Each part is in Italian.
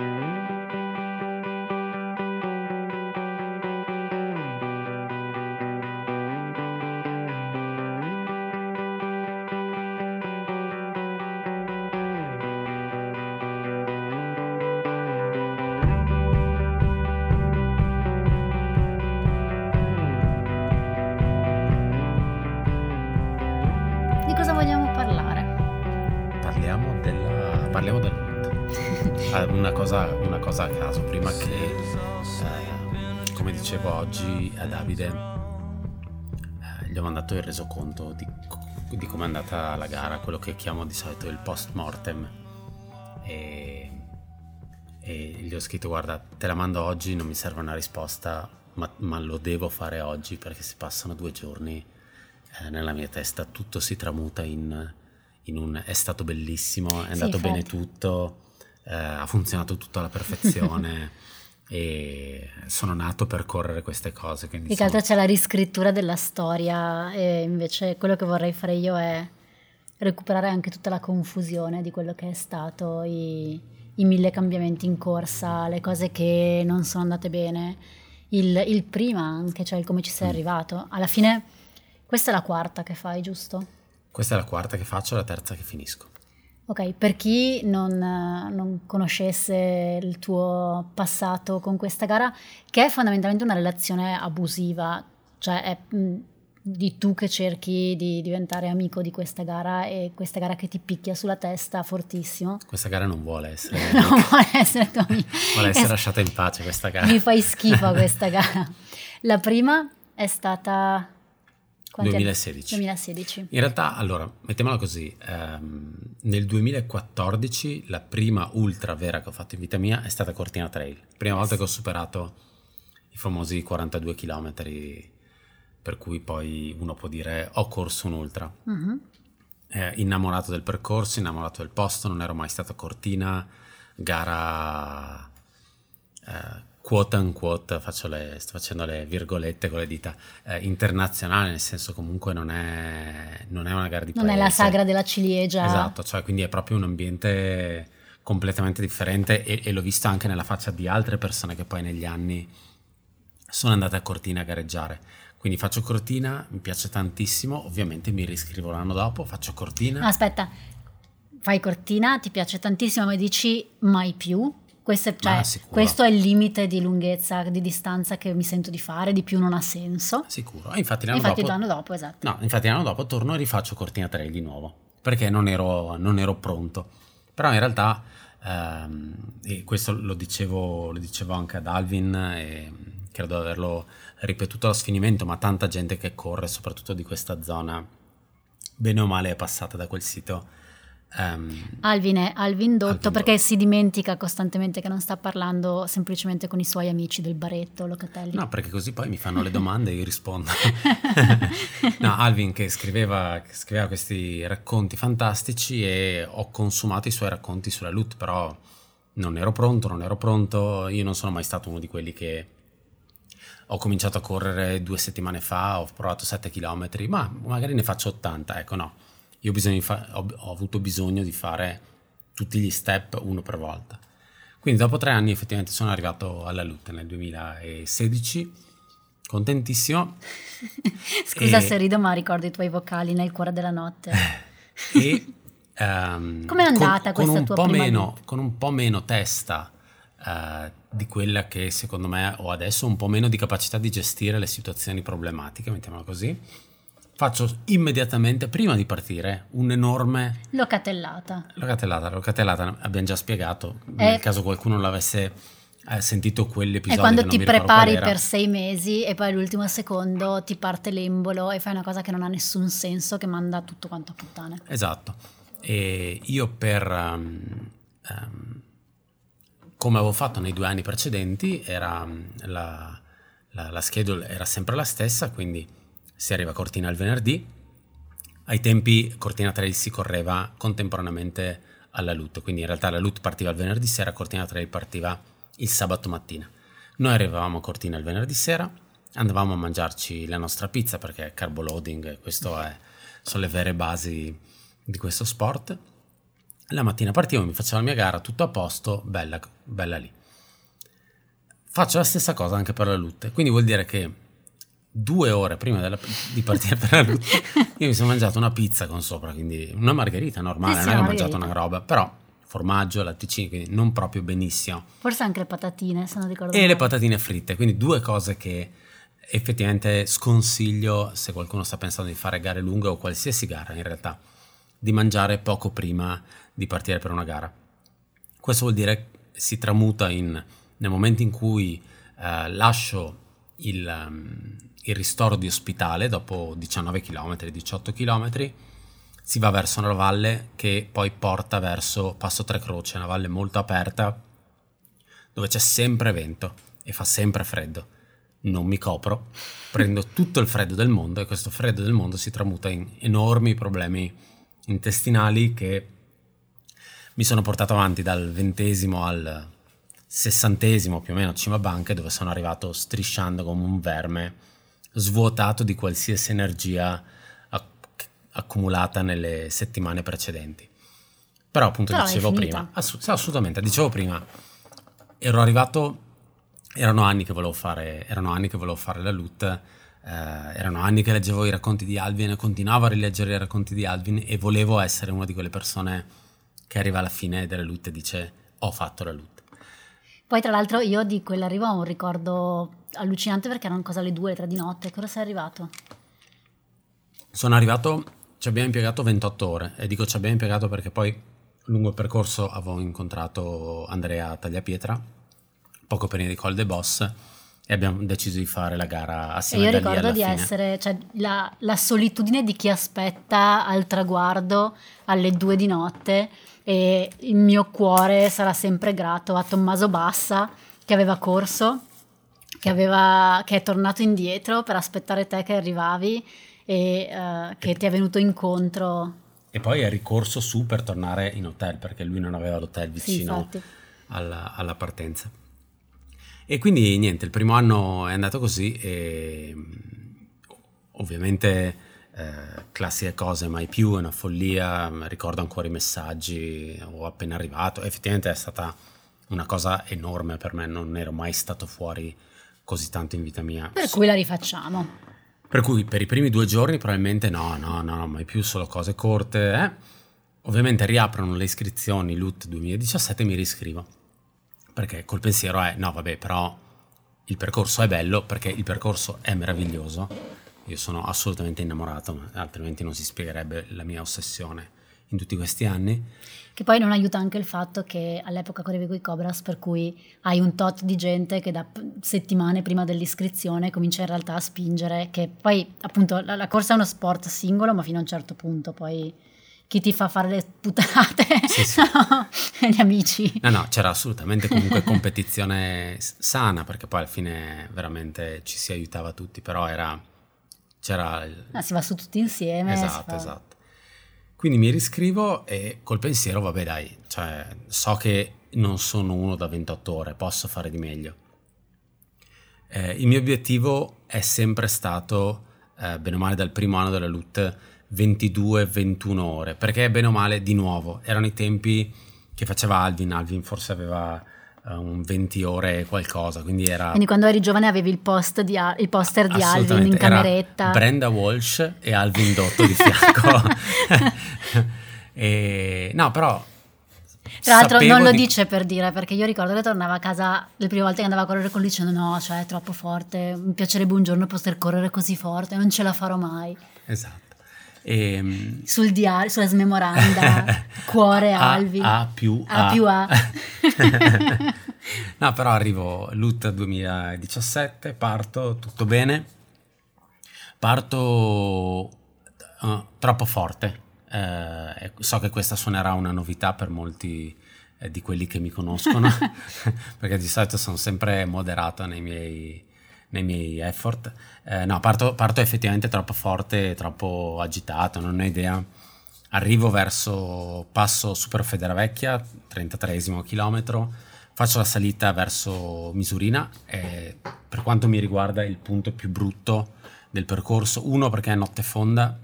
Di una, cosa, una cosa a caso, prima che, eh, come dicevo oggi a Davide, eh, gli ho mandato il resoconto di, di come è andata la gara, quello che chiamo di solito il post mortem. E, e gli ho scritto, guarda, te la mando oggi, non mi serve una risposta, ma, ma lo devo fare oggi perché si passano due giorni eh, nella mia testa tutto si tramuta in, in un è stato bellissimo, è Sì, andato bene infatti. tutto, eh, ha funzionato tutto alla perfezione e sono nato per correre queste cose. Quindi Più che altro c'è la riscrittura della storia e invece quello che vorrei fare io è recuperare anche tutta la confusione di quello che è stato, i, i mille cambiamenti in corsa, le cose che non sono andate bene, il, il prima anche, cioè il come ci sei Mm. arrivato. Alla fine questa è la quarta che fai, giusto? Questa è la quarta che faccio, la terza che finisco. Ok, per chi non, non conoscesse il tuo passato con questa gara, che è fondamentalmente una relazione abusiva, cioè è mh, di tu che cerchi di diventare amico di questa gara e questa gara che ti picchia sulla testa fortissimo. Questa gara non vuole essere, Non vuole essere tua amica. vuole essere Eh, lasciata in pace questa gara. Mi fai schifo questa gara. La prima è stata... quanti anni? 2016. 2016. In realtà, allora, mettiamola così, ehm, nel 2014 la prima ultra vera che ho fatto in vita mia è stata Cortina Trail. Prima volta che ho superato i famosi 42 km, per cui poi uno può dire ho corso un ultra. Mhm. Eh, innamorato del percorso, innamorato del posto, non ero mai stato a Cortina, gara eh, quote unquote, faccio le, sto facendo le virgolette con le dita, eh, internazionale, nel senso comunque non è, non è una gara di Non è paese. la sagra della ciliegia. Esatto, cioè quindi è proprio un ambiente completamente differente e, e l'ho visto anche nella faccia di altre persone che poi negli anni sono andate a Cortina a gareggiare. Quindi faccio Cortina, mi piace tantissimo, ovviamente mi riscrivo l'anno dopo, faccio Cortina. Aspetta, fai cortina, ti piace tantissimo, ma dici mai più? Questo è, cioè, questo è il limite di lunghezza, di distanza che mi sento di fare, di più non ha senso. Sicuro. E infatti l'anno Infatti dopo... l'anno dopo, esatto. No, infatti l'anno dopo torno e rifaccio Cortina 3 di nuovo, perché non ero, non ero pronto. Però in realtà, ehm, e questo lo dicevo, lo dicevo anche ad Alvin, e credo di averlo ripetuto allo sfinimento, ma tanta gente che corre, soprattutto di questa zona, bene o male è passata da quel sito. Ehm, Alvin è Alvin Dotto Alvin perché Dotto. si dimentica costantemente che non sta parlando semplicemente con i suoi amici del baretto Locatelli. No, perché così poi mi fanno le domande e io rispondo. no, Alvin che scriveva, che scriveva questi racconti fantastici e ho consumato i suoi racconti sulla loot, però non ero pronto, non ero pronto. Io non sono mai stato uno di quelli che ho cominciato a correre due settimane fa, ho provato 7 km, ma magari ne faccio 80. Ecco, no, io fa- ho, ho avuto bisogno di fare tutti gli step uno per volta. Quindi dopo tre anni effettivamente sono arrivato alla loot nel 2016, contentissimo. Scusa e- se rido, ma ricordo i tuoi vocali nel cuore della notte. e ehm, Com'è andata con, con questa un tua po' prima meno, con un po' meno testa eh, di quella che secondo me ho adesso un po' meno di capacità di gestire le situazioni problematiche mettiamola così faccio immediatamente prima di partire un'enorme Locatellata. locatellata la locatellata abbiamo già spiegato Eh. nel caso qualcuno l'avesse eh, sentito È quell'episodio quando che non ti prepari per sei mesi e poi all'ultimo secondo ti parte l'embolo e fai una cosa che non ha nessun senso, che manda tutto quanto a puttane. Esatto. E io per... um, um, come avevo fatto nei due anni precedenti, era um, la, la, la schedule era sempre la stessa, quindi si arriva a Cortina il venerdì. Ai tempi Cortina Trail si correva contemporaneamente alla LUT, quindi in realtà la LUT partiva il venerdì sera, Cortina Trail partiva il sabato mattina. Noi arrivavamo a Cortina il venerdì sera, andavamo a mangiarci la nostra pizza perché carbo loading, questo sono le vere basi di questo sport. La mattina partivo, mi facevo la mia gara, tutto a posto, bella, bella lì. Faccio la stessa cosa anche per la lutte, quindi vuol dire che due ore prima della, di partire per la lutte io mi sono mangiato una pizza con sopra, quindi una margherita normale, sì, non è che ho mangiato una roba, però formaggio, latticini, quindi non proprio benissimo. Forse anche le patatine, se non ricordo. E male. le patatine fritte, quindi due cose che effettivamente sconsiglio se qualcuno sta pensando di fare gare lunghe o qualsiasi gara in realtà, di mangiare poco prima di partire per una gara. Questo vuol dire che si tramuta in, nel momento in cui eh, lascio il, um, il ristoro di ospitale dopo 19 km, 18 km, si va verso una valle che poi porta verso Passo Tre Croce, una valle molto aperta dove c'è sempre vento e fa sempre freddo. Non mi copro, prendo tutto il freddo del mondo e questo freddo del mondo si tramuta in enormi problemi intestinali che mi sono portato avanti dal ventesimo al sessantesimo più o meno cima banche dove sono arrivato strisciando come un verme svuotato di qualsiasi energia accumulata nelle settimane precedenti. Però appunto Però dicevo prima, ass- assolutamente, dicevo prima, ero arrivato, erano anni che volevo fare, erano anni che volevo fare la loot, eh, erano anni che leggevo i racconti di Alvin e continuavo a rileggere i racconti di Alvin e volevo essere una di quelle persone che arriva alla fine della loot e dice ho fatto la loot. Poi tra l'altro io di quell'arrivo ho un ricordo allucinante perché erano cosa alle 2, alle 3 di notte, cosa sei arrivato? Sono arrivato ci abbiamo impiegato 28 ore e dico ci abbiamo impiegato perché poi lungo il percorso avevo incontrato Andrea Tagliapietra poco prima di Col de Boss e abbiamo deciso di fare la gara assieme e io ricordo di fine. essere cioè, la, la, solitudine di chi aspetta al traguardo alle due di notte e il mio cuore sarà sempre grato a Tommaso Bassa che aveva corso che, aveva, che è tornato indietro per aspettare te che arrivavi e uh, che ti è venuto incontro. E poi è ricorso su per tornare in hotel perché lui non aveva l'hotel vicino sì, alla, alla, partenza. E quindi niente, il primo anno è andato così e ovviamente eh, classiche cose, mai più, è una follia, ricordo ancora i messaggi, ho appena arrivato, effettivamente è stata una cosa enorme per me, non ero mai stato fuori così tanto in vita mia. Per cui la rifacciamo. Per cui per i primi due giorni probabilmente no, no, no, mai più solo cose corte. Eh? Ovviamente riaprono le iscrizioni LUT 2017 e mi riscrivo. Perché col pensiero è, no vabbè, però il percorso è bello perché il percorso è meraviglioso. Io sono assolutamente innamorato, altrimenti non si spiegherebbe la mia ossessione in tutti questi anni. Che poi non aiuta anche il fatto che all'epoca correvi con i Cobras, per cui hai un tot di gente che da settimane prima dell'iscrizione comincia in realtà a spingere, che poi appunto la, la corsa è uno sport singolo, ma fino a un certo punto poi chi ti fa fare le puttanate sì, sì. no, gli amici. No, no, c'era assolutamente comunque competizione sana, perché poi alla fine veramente ci si aiutava tutti, però era... C'era... Il... Ah, si va su tutti insieme. Esatto, esatto. Quindi mi riscrivo e col pensiero, vabbè dai, cioè, so che non sono uno da 28 ore, posso fare di meglio. Eh, il mio obiettivo è sempre stato, eh, bene o male dal primo anno della LUT, 22-21 ore, perché bene o male, di nuovo, erano i tempi che faceva Alvin, Alvin forse aveva un 20 ore qualcosa, quindi era... Quindi quando eri giovane avevi il, post di, il poster di Alvin in cameretta. Brenda Walsh e Alvin Dotto di fianco. e, no, però... Tra l'altro non lo di... dice per dire, perché io ricordo che tornava a casa le prime volte che andava a correre con lui dicendo no, cioè è troppo forte, mi piacerebbe un giorno poter correre così forte, non ce la farò mai. Esatto. E, ehm, Sul diario, sulla smemoranda, cuore a, Alvin. A più A. A più A. no, però arrivo LUT 2017, parto, tutto bene. Parto uh, troppo forte. Eh, so che questa suonerà una novità per molti eh, di quelli che mi conoscono, perché di solito sono sempre moderato nei miei nei miei effort. Eh, no, parto, parto, effettivamente troppo forte, troppo agitato, non ho idea. Arrivo verso, passo Super Federavecchia, 33 chilometro, faccio la salita verso Misurina, e per quanto mi riguarda il punto più brutto del percorso, uno perché è notte fonda,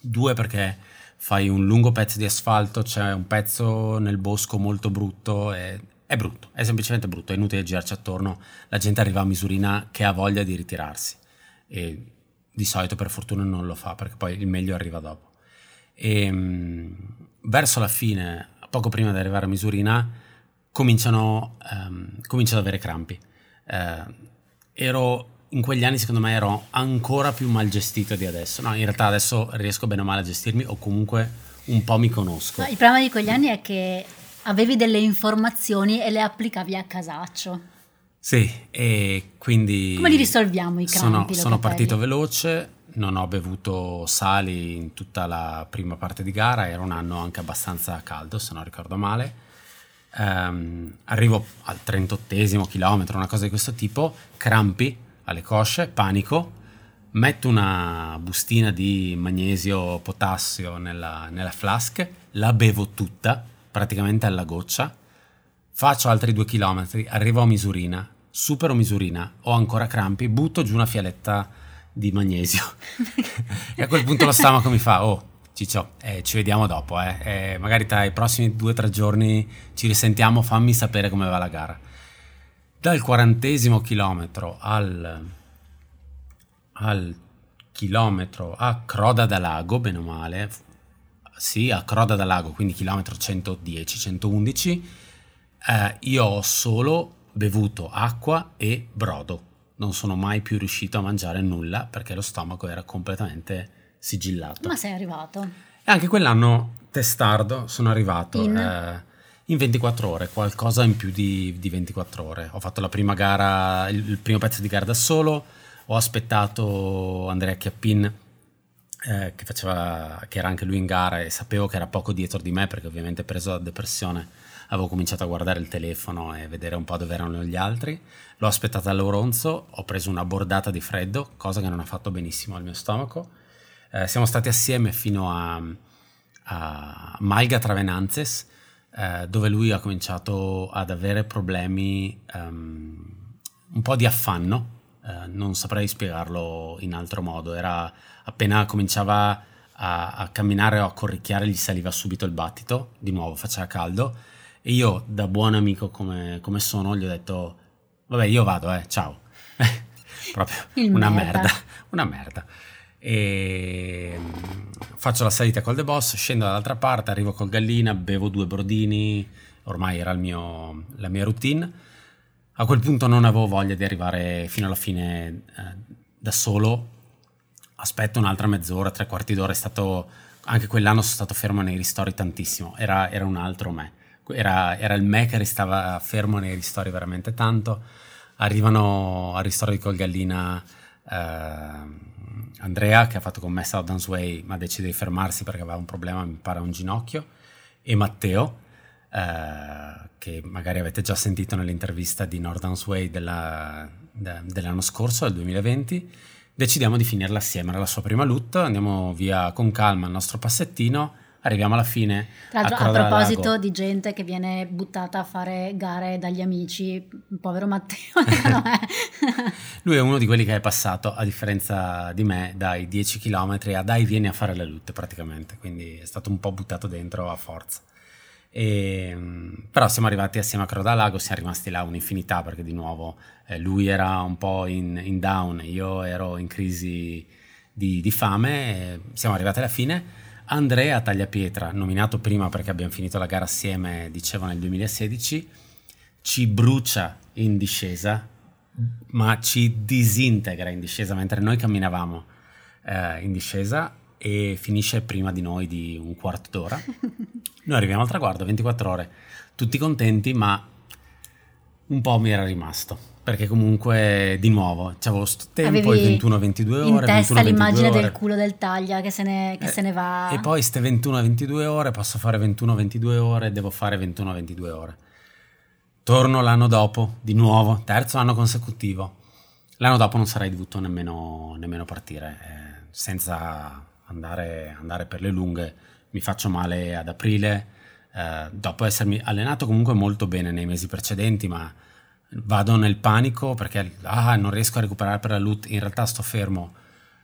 due perché fai un lungo pezzo di asfalto, c'è un pezzo nel bosco molto brutto e è brutto, è semplicemente brutto, è inutile girarci attorno, la gente arriva a misurina che ha voglia di ritirarsi e di solito per fortuna non lo fa perché poi il meglio arriva dopo. E, um, verso la fine, poco prima di arrivare a misurina, cominciano, um, comincio ad avere crampi. Uh, ero in quegli anni secondo me ero ancora più mal gestito di adesso. No, in realtà adesso riesco bene o male a gestirmi o comunque un po' mi conosco. No, il problema di quegli anni è che avevi delle informazioni e le applicavi a casaccio. Sì, e quindi... Come li risolviamo i crampi? Sono, sono partito veloce, non ho bevuto sali in tutta la prima parte di gara, era un anno anche abbastanza caldo se non ricordo male. Um, arrivo al 38 chilometro, una cosa di questo tipo, crampi alle cosce, panico, metto una bustina di magnesio potassio nella, nella flask, la bevo tutta, praticamente alla goccia, faccio altri due chilometri, arrivo a misurina, supero misurina, ho ancora crampi, butto giù una fialetta di magnesio e a quel punto lo stomaco mi fa, oh Ciccio, eh, ci vediamo dopo, eh. Eh, magari tra i prossimi due o tre giorni ci risentiamo, fammi sapere come va la gara. Dal quarantesimo chilometro al, al chilometro a Croda da Lago, bene o male, sì, a Croda da Lago, quindi chilometro 110-111, eh, io ho solo bevuto acqua e brodo. Non sono mai più riuscito a mangiare nulla perché lo stomaco era completamente sigillato. Ma sei arrivato? E anche quell'anno testardo sono arrivato in, eh, in 24 ore, qualcosa in più di, di, 24 ore. Ho fatto la prima gara, il, il primo pezzo di gara da solo, ho aspettato Andrea Chiappin eh, che, faceva, che era anche lui in gara e sapevo che era poco dietro di me perché ovviamente preso da depressione avevo cominciato a guardare il telefono e vedere un po' dove erano gli altri. L'ho aspettata all'Oronzo, ho preso una bordata di freddo, cosa che non ha fatto benissimo al mio stomaco. Eh, siamo stati assieme fino a, a Malga Travenanzes, eh, dove lui ha cominciato ad avere problemi, um, un po' di affanno, eh, non saprei spiegarlo in altro modo. Era appena cominciava a, a, camminare o a corricchiare, gli saliva subito il battito, di nuovo faceva caldo. E io, da buon amico come, come sono, gli ho detto: Vabbè, io vado, eh, ciao. Proprio il una merda. merda, una merda. E mm, faccio la salita col The Boss, scendo dall'altra parte, arrivo col Gallina, bevo due brodini, ormai era mio, la mia routine a quel punto non avevo voglia di arrivare fino alla fine eh, da solo. Aspetto un'altra mezz'ora, tre quarti d'ora. È stato anche quell'anno sono stato fermo nei ristori tantissimo. Era, era un altro me. Era, era, il me che restava fermo nei ristori veramente tanto. Arrivano al ristoro di Colgallina eh, Andrea, che ha fatto con me Southern Way, ma decide di fermarsi perché aveva un problema, mi pare, un ginocchio, e Matteo eh, che magari avete già sentito nell'intervista di Northern Sway della, de, dell'anno scorso, del 2020, decidiamo di finirla assieme. Era la sua prima loot, andiamo via con calma il nostro passettino, arriviamo alla fine. Tra l'altro, a, a proposito di gente che viene buttata a fare gare dagli amici, povero Matteo. Lui è uno di quelli che è passato, a differenza di me, dai 10 km a dai vieni a fare le loot praticamente, quindi è stato un po' buttato dentro a forza. E, ehm, però siamo arrivati assieme a Crodalago, siamo rimasti là un'infinità perché di nuovo eh, lui era un po' in, in, down, io ero in crisi di, di fame, siamo arrivati alla fine. Andrea Tagliapietra, nominato prima perché abbiamo finito la gara assieme, dicevo nel 2016, ci brucia in discesa, ma ci disintegra in discesa mentre noi camminavamo eh, in discesa e finisce prima di noi di un quarto d'ora. Noi arriviamo al traguardo, 24 ore, tutti contenti, ma un po' mi era rimasto. Perché comunque, di nuovo, c'avevo sto tempo, Avevi 21-22 ore. In testa l'immagine ore. del culo del taglia che se ne, che eh, se ne va. E poi ste 21-22 ore, posso fare 21-22 ore, devo fare 21-22 ore. Torno l'anno dopo, di nuovo, terzo anno consecutivo. L'anno dopo non sarei dovuto nemmeno, nemmeno partire, eh, senza andare, andare, per le lunghe, mi faccio male ad aprile, eh, dopo essermi allenato comunque molto bene nei mesi precedenti, ma vado nel panico perché ah, non riesco a recuperare per la loot, in realtà sto fermo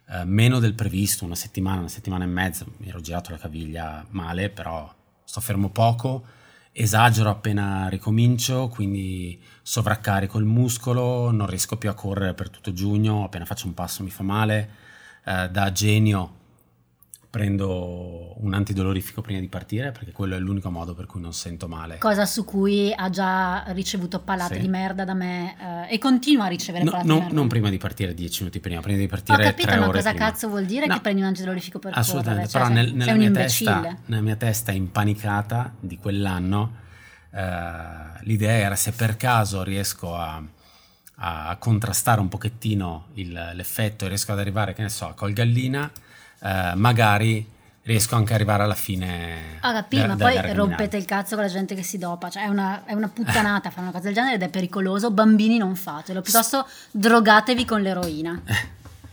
eh, meno del previsto, una settimana, una settimana e mezza, mi ero girato la caviglia male, però sto fermo poco, esagero appena ricomincio, quindi sovraccarico il muscolo, non riesco più a correre per tutto giugno, appena faccio un passo mi fa male, eh, da genio prendo un antidolorifico prima di partire perché quello è l'unico modo per cui non sento male. Cosa su cui ha già ricevuto palate sì. di merda da me eh, e continua a ricevere no, palate no, di merda. Non prima di partire dieci minuti prima, prima di partire Ho capito, ma cosa prima. cazzo vuol dire no, che prendi un antidolorifico per assolutamente, correre? Però cioè, nel, nella, mia testa, nella, mia testa, impanicata di quell'anno eh, l'idea era se per caso riesco a a contrastare un pochettino il, l'effetto e riesco ad arrivare, che ne so, a Colgallina, eh, magari riesco anche ad arrivare alla fine. Ah, capì, ma poi rompete il cazzo con la gente che si dopa, cioè è una, è una puttanata fare una cosa del genere ed è pericoloso, bambini non fatelo, piuttosto drogatevi con l'eroina.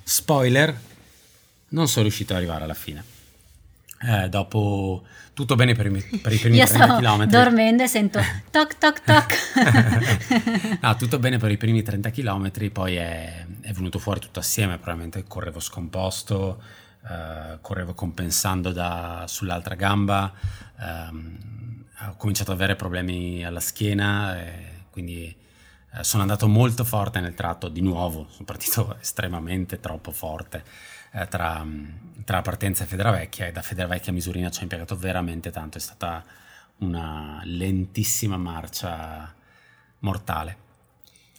Spoiler, non sono riuscito ad arrivare alla fine. Eh, dopo tutto bene per, i, per i primi Io 30 km. dormendo e sento toc toc toc. no, tutto bene per i primi 30 km, poi è, è venuto fuori tutto assieme, probabilmente correvo scomposto, Uh, correvo compensando da, sull'altra gamba, um, ho cominciato ad avere problemi alla schiena, quindi uh, sono andato molto forte nel tratto di nuovo, sono partito estremamente troppo forte uh, tra, tra partenza e Federavecchia e da Federavecchia a Misurina ci ha impiegato veramente tanto, è stata una lentissima marcia mortale.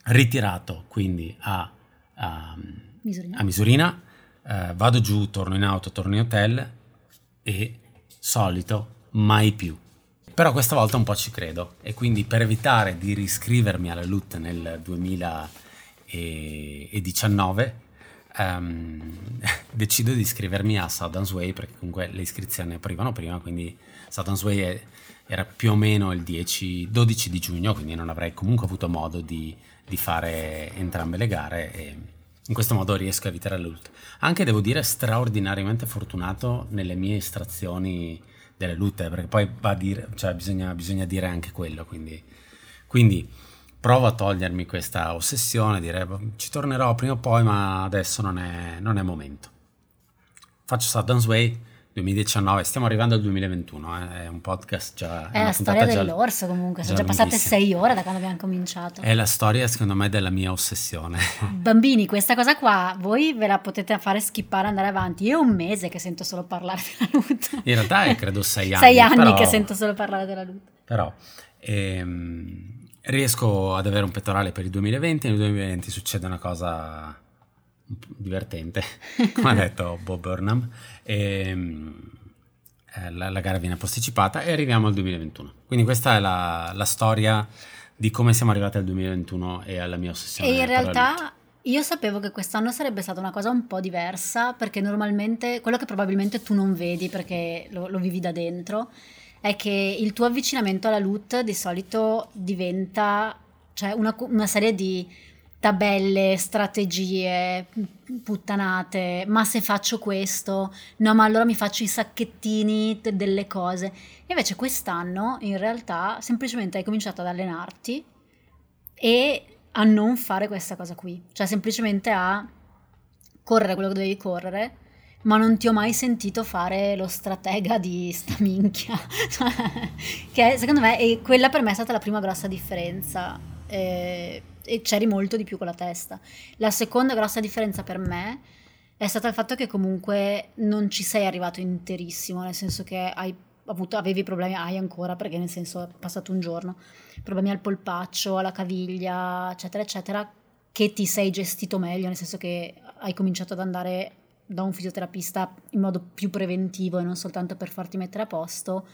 Ritirato quindi a, a Misurina, a Misurina Uh, vado giù, torno in auto, torno in hotel e solito mai più. Però questa volta un po' ci credo e quindi per evitare di riscrivermi alla LUT nel 2019 um, decido di iscrivermi a Southern Way perché comunque le iscrizioni aprivano prima, quindi Southern Way è, era più o meno il 10, 12 di giugno, quindi non avrei comunque avuto modo di, di fare entrambe le gare. E, in questo modo riesco a evitare l'ult. Anche devo dire straordinariamente fortunato nelle mie estrazioni delle lutte, perché poi dire, cioè bisogna, bisogna, dire anche quello. Quindi, quindi, provo a togliermi questa ossessione, dire ci tornerò prima o poi, ma adesso non è, non è momento. Faccio Sundance Way 2019, stiamo arrivando al 2021, eh? è un podcast già... È la storia dell'orso comunque, sono già passate sei ore da quando abbiamo cominciato. È la storia secondo me della mia ossessione. Bambini, questa cosa qua voi ve la potete fare skippare e andare avanti. Io è un mese che sento solo parlare della lutte. In realtà è credo sei anni. sei anni però, che sento solo parlare della lutte. Però ehm, riesco ad avere un pettorale per il 2020 nel 2020 succede una cosa divertente, come ha detto Bob Burnham. E, ehm, eh, la, la, gara viene posticipata e arriviamo al 2021. Quindi questa è la, la, storia di come siamo arrivati al 2021 e alla mia ossessione. E in realtà io sapevo che quest'anno sarebbe stata una cosa un po' diversa perché normalmente quello che probabilmente tu non vedi perché lo, lo vivi da dentro è che il tuo avvicinamento alla loot di solito diventa cioè una, una serie di tabelle, strategie, puttanate, ma se faccio questo, no, ma allora mi faccio i sacchettini delle cose. Invece quest'anno in realtà semplicemente hai cominciato ad allenarti e a non fare questa cosa qui, cioè semplicemente a correre quello che dovevi correre, ma non ti ho mai sentito fare lo stratega di sta minchia, che secondo me, e quella per me è stata la prima grossa differenza. Eh, e c'eri molto di più con la testa. La seconda grossa differenza per me è stata il fatto che comunque non ci sei arrivato interissimo, nel senso che hai avuto, avevi problemi, hai ancora perché nel senso è passato un giorno, problemi al polpaccio, alla caviglia, eccetera, eccetera, che ti sei gestito meglio, nel senso che hai cominciato ad andare da un fisioterapista in modo più preventivo e non soltanto per farti mettere a posto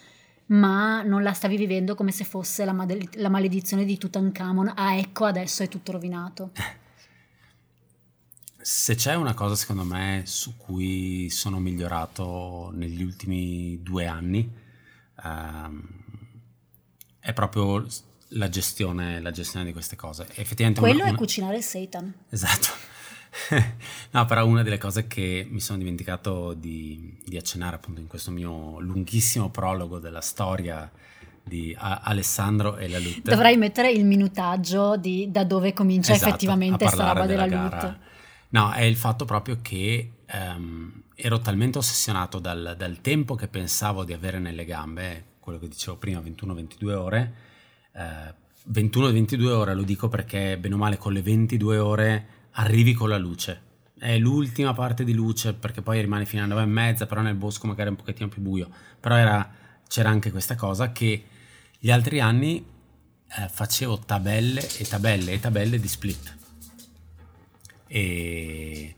ma non la stavi vivendo come se fosse la, made- la maledizione di Tutankhamon. Ah, ecco, adesso è tutto rovinato. Se c'è una cosa, secondo me, su cui sono migliorato negli ultimi due anni, um, è proprio la gestione, la gestione di queste cose. Effettivamente Quello una, è cucinare Satan. Esatto. no, però una delle cose che mi sono dimenticato di, di, accennare appunto in questo mio lunghissimo prologo della storia di a- Alessandro e la Lut. Dovrei mettere il minutaggio di da dove comincia esatto, effettivamente sta roba della, della Lut. No, è il fatto proprio che um, ero talmente ossessionato dal, dal, tempo che pensavo di avere nelle gambe, quello che dicevo prima, 21-22 ore. Uh, 21-22 ore lo dico perché bene o male con le 22 ore arrivi con la luce. È l'ultima parte di luce perché poi rimane fino alle 9 e mezza, però nel bosco magari è un pochettino più buio. Però era, c'era anche questa cosa che gli altri anni eh, facevo tabelle e tabelle e tabelle di split. E,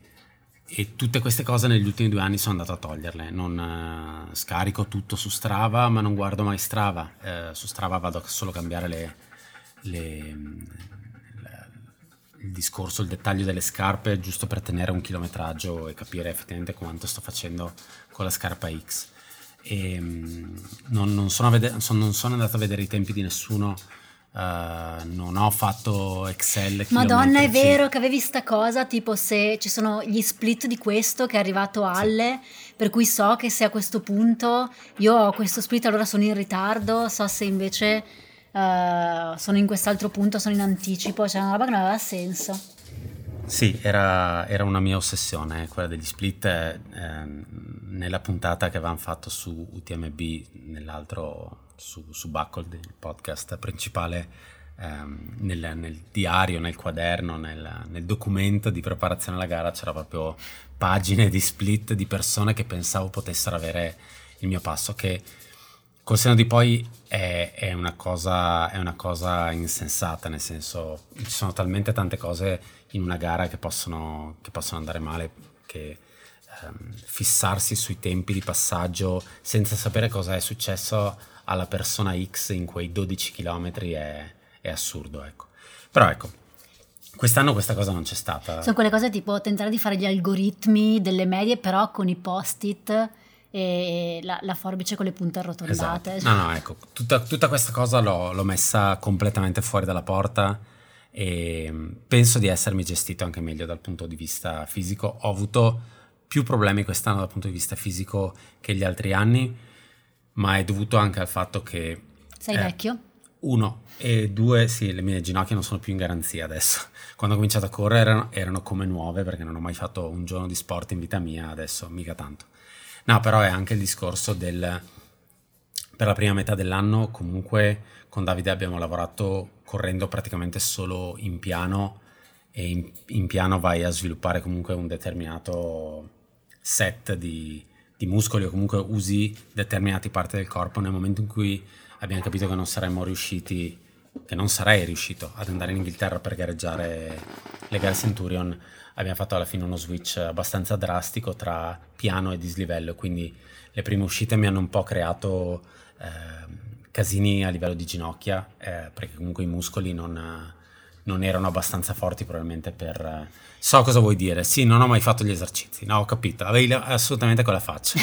e, tutte queste cose negli ultimi due anni sono andato a toglierle. Non uh, scarico tutto su Strava, ma non guardo mai Strava. Uh, su Strava vado solo a cambiare le, le, il discorso, il dettaglio delle scarpe, giusto per tenere un chilometraggio e capire effettivamente quanto sto facendo con la scarpa X. E, um, non, non, sono vedere, non sono andato a vedere i tempi di nessuno Uh, non ho fatto Excel. Madonna, è vero che avevi sta cosa, tipo se ci sono gli split di questo che è arrivato alle, sì. per cui so che se a questo punto io ho questo split allora sono in ritardo, so se invece uh, sono in quest'altro punto, sono in anticipo, cioè una roba che non aveva senso. Sì, era, era una mia ossessione, quella degli split. Eh, nella puntata che avevamo fatto su UTMB, nell'altro su, su Buckle, il podcast principale, ehm, nel, nel, diario, nel quaderno, nel, nel, documento di preparazione alla gara c'era proprio pagine di split di persone che pensavo potessero avere il mio passo, che col seno di poi è, è, una cosa, è una cosa insensata, nel senso ci sono talmente tante cose in una gara che possono, che possono andare male, che ehm, fissarsi sui tempi di passaggio senza sapere cosa è successo alla persona X in quei 12 km è, è assurdo, ecco. Però ecco, Quest'anno questa cosa non c'è stata. Sono quelle cose tipo tentare di fare gli algoritmi delle medie, però con i post-it e la, la forbice con le punte arrotondate. Esatto. No, no, ecco, tutta, tutta questa cosa l'ho, l'ho, messa completamente fuori dalla porta e mm, penso di essermi gestito anche meglio dal punto di vista fisico. Ho avuto più problemi quest'anno dal punto di vista fisico che gli altri anni ma è dovuto anche al fatto che... Sei eh, vecchio? Uno, e due, sì, le mie ginocchia non sono più in garanzia adesso. Quando ho cominciato a correre erano, erano come nuove perché non ho mai fatto un giorno di sport in vita mia, adesso mica tanto. No, però è anche il discorso del... Per la prima metà dell'anno comunque con Davide abbiamo lavorato correndo praticamente solo in piano e in, in piano vai a sviluppare comunque un determinato set di, di muscoli o comunque usi determinate parti del corpo nel momento in cui abbiamo capito che non saremmo riusciti che non sarei riuscito ad andare in Inghilterra per gareggiare le gare Centurion abbiamo fatto alla fine uno switch abbastanza drastico tra piano e dislivello quindi le prime uscite mi hanno un po' creato eh, casini a livello di ginocchia eh, perché comunque i muscoli non, non erano abbastanza forti probabilmente per So cosa vuoi dire. Sì, non ho mai fatto gli esercizi. No, ho capito. Avevi assolutamente quella faccia.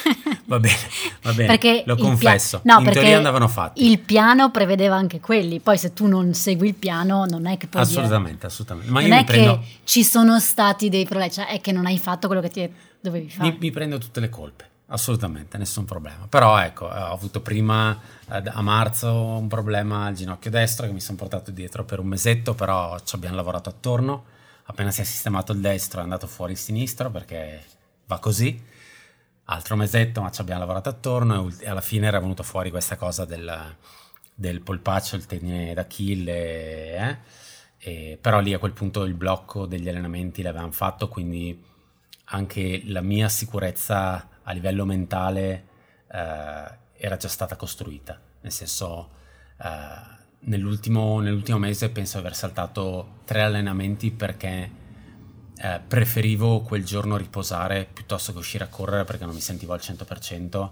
va bene, va bene. Perché lo confesso. Pia- no, In teoria andavano fatti. Il piano prevedeva anche quelli. Poi se tu non segui il piano non è che puoi Assolutamente, dire... assolutamente. Ma non io è prendo... che ci sono stati dei problemi, cioè è che non hai fatto quello che ti dovevi fare. Mi, mi prendo tutte le colpe. Assolutamente, nessun problema. Però ecco, ho avuto prima eh, a marzo un problema al ginocchio destro che mi sono portato dietro per un mesetto, però ci abbiamo lavorato attorno appena si è sistemato il destro è andato fuori il sinistro perché va così. Altro mesetto, ma ci abbiamo lavorato attorno e alla fine era venuto fuori questa cosa del, del polpaccio, il tendine d'Achille, eh? E, però lì a quel punto il blocco degli allenamenti l'avevamo fatto, quindi anche la mia sicurezza a livello mentale eh, era già stata costruita, nel senso eh, nell'ultimo, nell'ultimo mese penso di aver saltato tre allenamenti perché eh, preferivo quel giorno riposare piuttosto che uscire a correre perché non mi sentivo al 100%,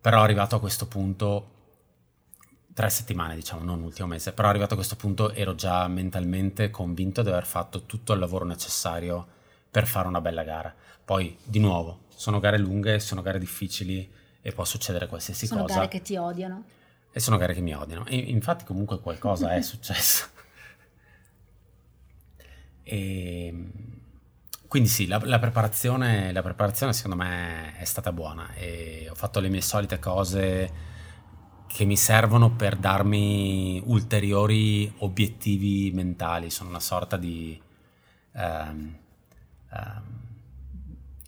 però arrivato a questo punto, tre settimane diciamo, non l'ultimo mese, però arrivato a questo punto ero già mentalmente convinto di aver fatto tutto il lavoro necessario per fare una bella gara. Poi, di nuovo, sono gare lunghe, sono gare difficili e può succedere qualsiasi sono cosa. Sono gare che ti odiano e sono gare che mi odiano. E infatti comunque qualcosa è successo. E, ehm, quindi sì, la, la, preparazione, la, preparazione, secondo me è stata buona e ho fatto le mie solite cose che mi servono per darmi ulteriori obiettivi mentali. Sono una sorta di... Um, Um,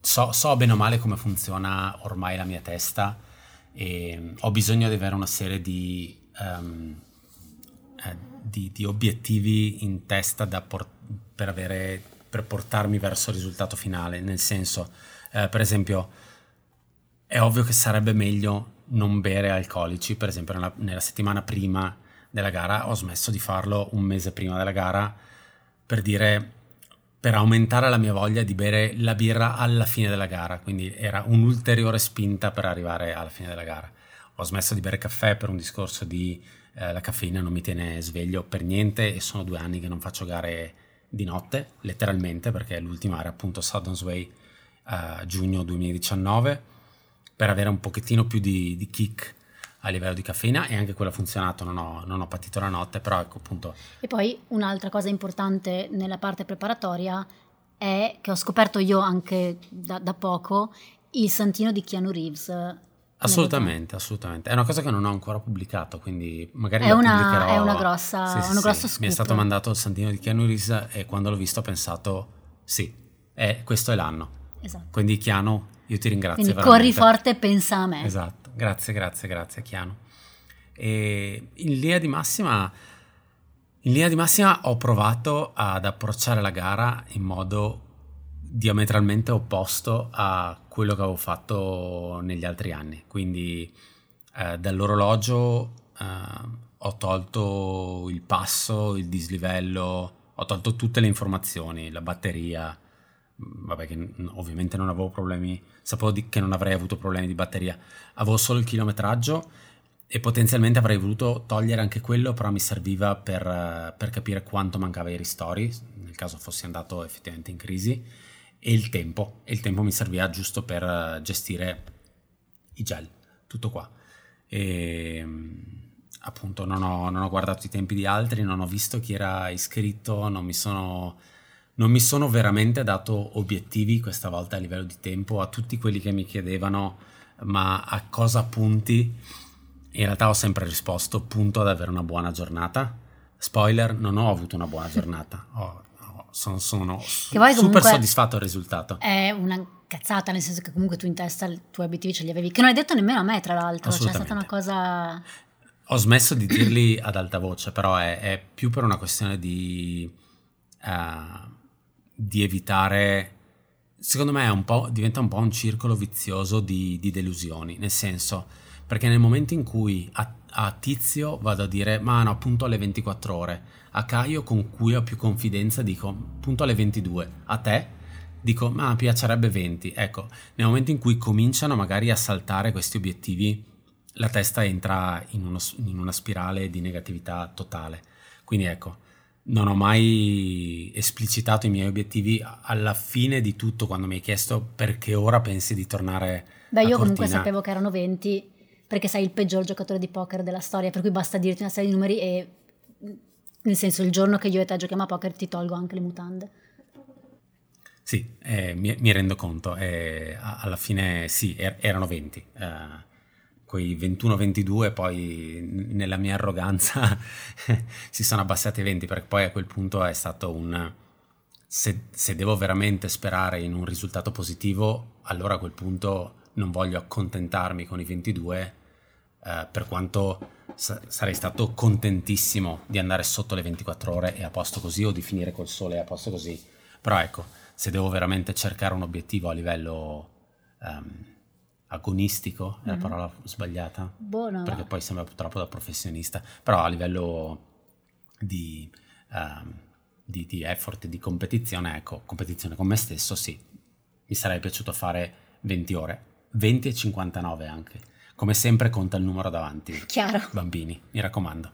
so, so bene o male come funziona ormai la mia testa e ho bisogno di avere una serie di, um, eh, di, di obiettivi in testa por- per, avere, per, portarmi verso il risultato finale, nel senso, eh, per esempio, è ovvio che sarebbe meglio non bere alcolici, per esempio nella, nella settimana prima della gara ho smesso di farlo un mese prima della gara per dire per aumentare la mia voglia di bere la birra alla fine della gara, quindi era un'ulteriore spinta per arrivare alla fine della gara. Ho smesso di bere caffè per un discorso di eh, la caffeina non mi tiene sveglio per niente e sono due anni che non faccio gare di notte, letteralmente, perché l'ultima era appunto Southern Way a giugno 2019, per avere un pochettino più di, di kick a livello di caffeina e anche quello ha funzionato, non ho, non ho, patito la notte, però ecco appunto. E poi un'altra cosa importante nella parte preparatoria è che ho scoperto io anche da, da poco il santino di Keanu Reeves. Assolutamente, assolutamente. È una cosa che non ho ancora pubblicato, quindi magari è una, pubblicherò. È una grossa, sì, sì, una grossa sì. Mi è stato mandato il santino di Keanu Reeves e quando l'ho visto ho pensato, sì, è, questo è l'anno. Esatto. Quindi Keanu, io ti ringrazio. Quindi veramente. corri forte e pensa a me. Esatto. Grazie, grazie, grazie Chiano. E in linea di massima, in linea di massima ho provato ad approcciare la gara in modo diametralmente opposto a quello che avevo fatto negli altri anni. Quindi eh, dall'orologio eh, ho tolto il passo, il dislivello, ho tolto tutte le informazioni, la batteria, vabbè che ovviamente non avevo problemi, sapevo di, che non avrei avuto problemi di batteria, avevo solo il chilometraggio e potenzialmente avrei voluto togliere anche quello, però mi serviva per, per capire quanto mancava ai ristori, nel caso fossi andato effettivamente in crisi, e il tempo, e il tempo mi serviva giusto per gestire i gel, tutto qua. E appunto non ho, non ho guardato i tempi di altri, non ho visto chi era iscritto, non mi sono non mi sono veramente dato obiettivi questa volta a livello di tempo a tutti quelli che mi chiedevano ma a cosa punti? In realtà ho sempre risposto punto ad avere una buona giornata. Spoiler, non ho avuto una buona giornata. Oh, sono, sono super soddisfatto del risultato. È una cazzata, nel senso che comunque tu in testa i tuoi obiettivi ce li avevi, che non hai detto nemmeno a me tra l'altro, cioè è stata una cosa... Ho smesso di dirli ad alta voce, però è, è più per una questione di... Uh, di evitare, secondo me un diventa un po' un circolo vizioso di, di, delusioni, nel senso, perché nel momento in cui a, a, Tizio vado a dire ma no, appunto alle 24 ore, a Caio con cui ho più confidenza dico appunto alle 22, a te? Dico ma piacerebbe 20, ecco, nel momento in cui cominciano magari a saltare questi obiettivi, la testa entra in, uno, in una spirale di negatività totale, quindi ecco, non ho mai esplicitato i miei obiettivi alla fine di tutto quando mi hai chiesto perché ora pensi di tornare Beh, io Cortina. comunque sapevo che erano 20 perché sei il peggior giocatore di poker della storia, per cui basta dirti una serie di numeri e nel senso il giorno che io e te giochiamo a poker ti tolgo anche le mutande. Sì, eh, mi, mi, rendo conto, eh, alla fine sì, er- erano 20. Eh, quei 21-22 poi nella mia arroganza si sono abbassati ai 20 perché poi a quel punto è stato un se, se, devo veramente sperare in un risultato positivo allora a quel punto non voglio accontentarmi con i 22 eh, per quanto sa- sarei stato contentissimo di andare sotto le 24 ore e a posto così o di finire col sole a posto così però ecco se devo veramente cercare un obiettivo a livello um, agonistico, è mm-hmm. la parola sbagliata? Buono. Perché poi sembra troppo da professionista, però a livello di, um, di, di effort, di competizione, ecco, competizione con me stesso, sì, mi sarebbe piaciuto fare 20 ore, 20 e 59 anche. Come sempre conta il numero davanti. Chiaro. Bambini, mi raccomando.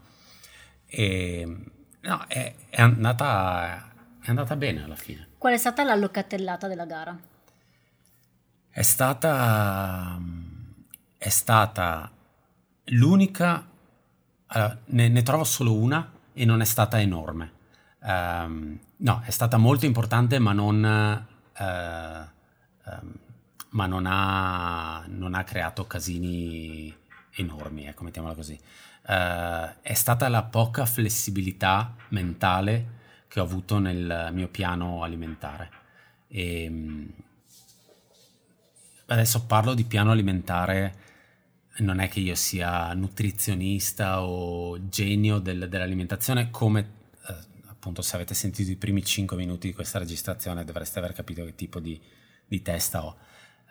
E, no, è, è, andata, è andata bene alla fine. Qual è stata la locatellata della gara? è stata, è stata l'unica, allora, ne, ne, trovo solo una e non è stata enorme. Um, no, è stata molto importante ma non, uh, um, ma non ha, non ha creato casini enormi, ecco, mettiamola così. Uh, è stata la poca flessibilità mentale che ho avuto nel mio piano alimentare E, ehm, adesso parlo di piano alimentare, non è che io sia nutrizionista o genio del, dell'alimentazione, come eh, appunto se avete sentito i primi 5 minuti di questa registrazione dovreste aver capito che tipo di, di testa ho.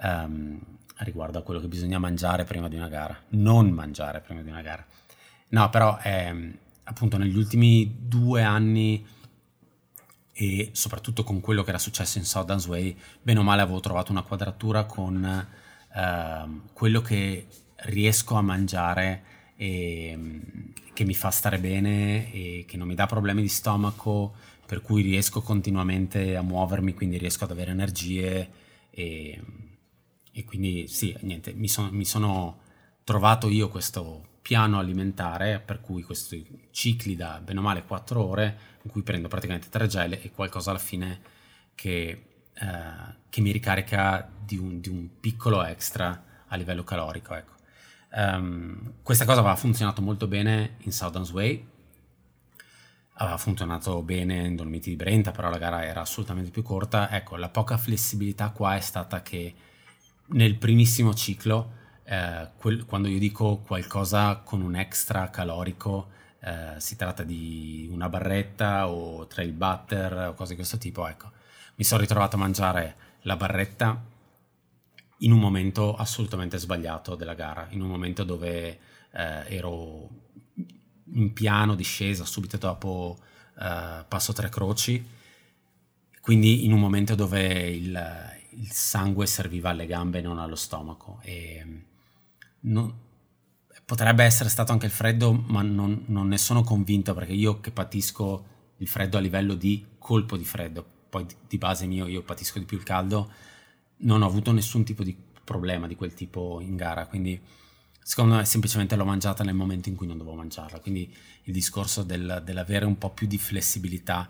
Um, riguardo a quello che bisogna mangiare prima di una gara, non mangiare prima di una gara. No, però eh, appunto negli ultimi due anni e soprattutto con quello che era successo in Southern Way, bene o male avevo trovato una quadratura con eh, quello che riesco a mangiare e che mi fa stare bene e che non mi dà problemi di stomaco, per cui riesco continuamente a muovermi, quindi riesco ad avere energie e, e quindi sì, niente, mi, son, mi sono trovato io questo piano alimentare, per cui questi cicli da bene o male 4 ore, in cui prendo praticamente tre gele e qualcosa alla fine che, eh, che mi ricarica di un, di un, piccolo extra a livello calorico. Ecco. Um, questa cosa aveva funzionato molto bene in Southern Way, aveva funzionato bene in Dolomiti di Brenta, però la gara era assolutamente più corta. Ecco, la poca flessibilità qua è stata che nel primissimo ciclo eh, quel, quando io dico qualcosa con un extra calorico, eh, si tratta di una barretta o trail butter o cose di questo tipo, ecco, mi sono ritrovato a mangiare la barretta in un momento assolutamente sbagliato della gara, in un momento dove eh, ero in piano, discesa, subito dopo eh, passo tre croci, quindi in un momento dove il, il sangue serviva alle gambe e non allo stomaco. E, non, potrebbe essere stato anche il freddo, ma non, non, ne sono convinto perché io che patisco il freddo a livello di colpo di freddo, poi di, base mio io patisco di più il caldo, non ho avuto nessun tipo di problema di quel tipo in gara, quindi secondo me semplicemente l'ho mangiata nel momento in cui non dovevo mangiarla, quindi il discorso del, dell'avere un po' più di flessibilità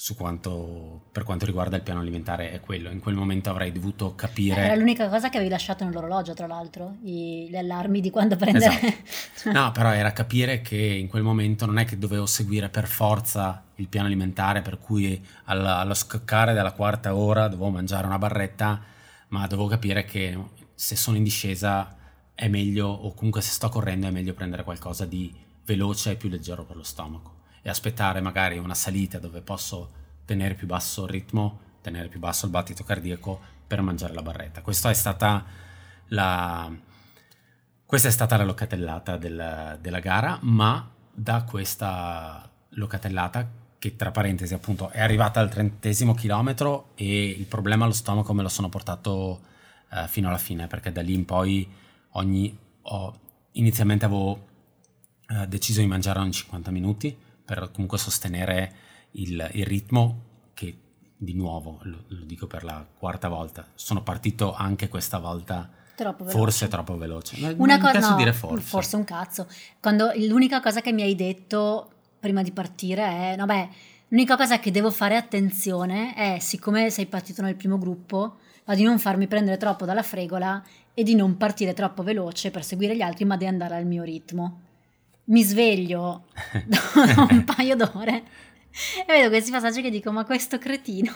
su quanto, per quanto riguarda il piano alimentare è quello. In quel momento avrei dovuto capire... Era l'unica cosa che avevi lasciato nell'orologio, tra l'altro, i, gli allarmi di quando prendere... Esatto. no, però era capire che in quel momento non è che dovevo seguire per forza il piano alimentare, per cui alla, allo scoccare della quarta ora dovevo mangiare una barretta, ma dovevo capire che se sono in discesa è meglio, o comunque se sto correndo è meglio prendere qualcosa di veloce e più leggero per lo stomaco e aspettare magari una salita dove posso tenere più basso il ritmo, tenere più basso il battito cardiaco per mangiare la barretta. Questa è stata la, questa è stata la locatellata del, della gara, ma da questa locatellata che tra parentesi appunto è arrivata al trentesimo chilometro e il problema allo stomaco me lo sono portato eh, fino alla fine perché da lì in poi ogni, ho, inizialmente avevo eh, deciso di mangiare ogni 50 minuti per comunque sostenere il, il ritmo che di nuovo, lo, lo, dico per la quarta volta, sono partito anche questa volta troppo forse troppo veloce. Una cosa, no, dire forse. forse un cazzo. Quando, l'unica cosa che mi hai detto prima di partire è, no beh, l'unica cosa che devo fare attenzione è, siccome sei partito nel primo gruppo, di non farmi prendere troppo dalla fregola e di non partire troppo veloce per seguire gli altri, ma di andare al mio ritmo mi sveglio da un paio d'ore e vedo questi passaggi che dico ma questo cretino?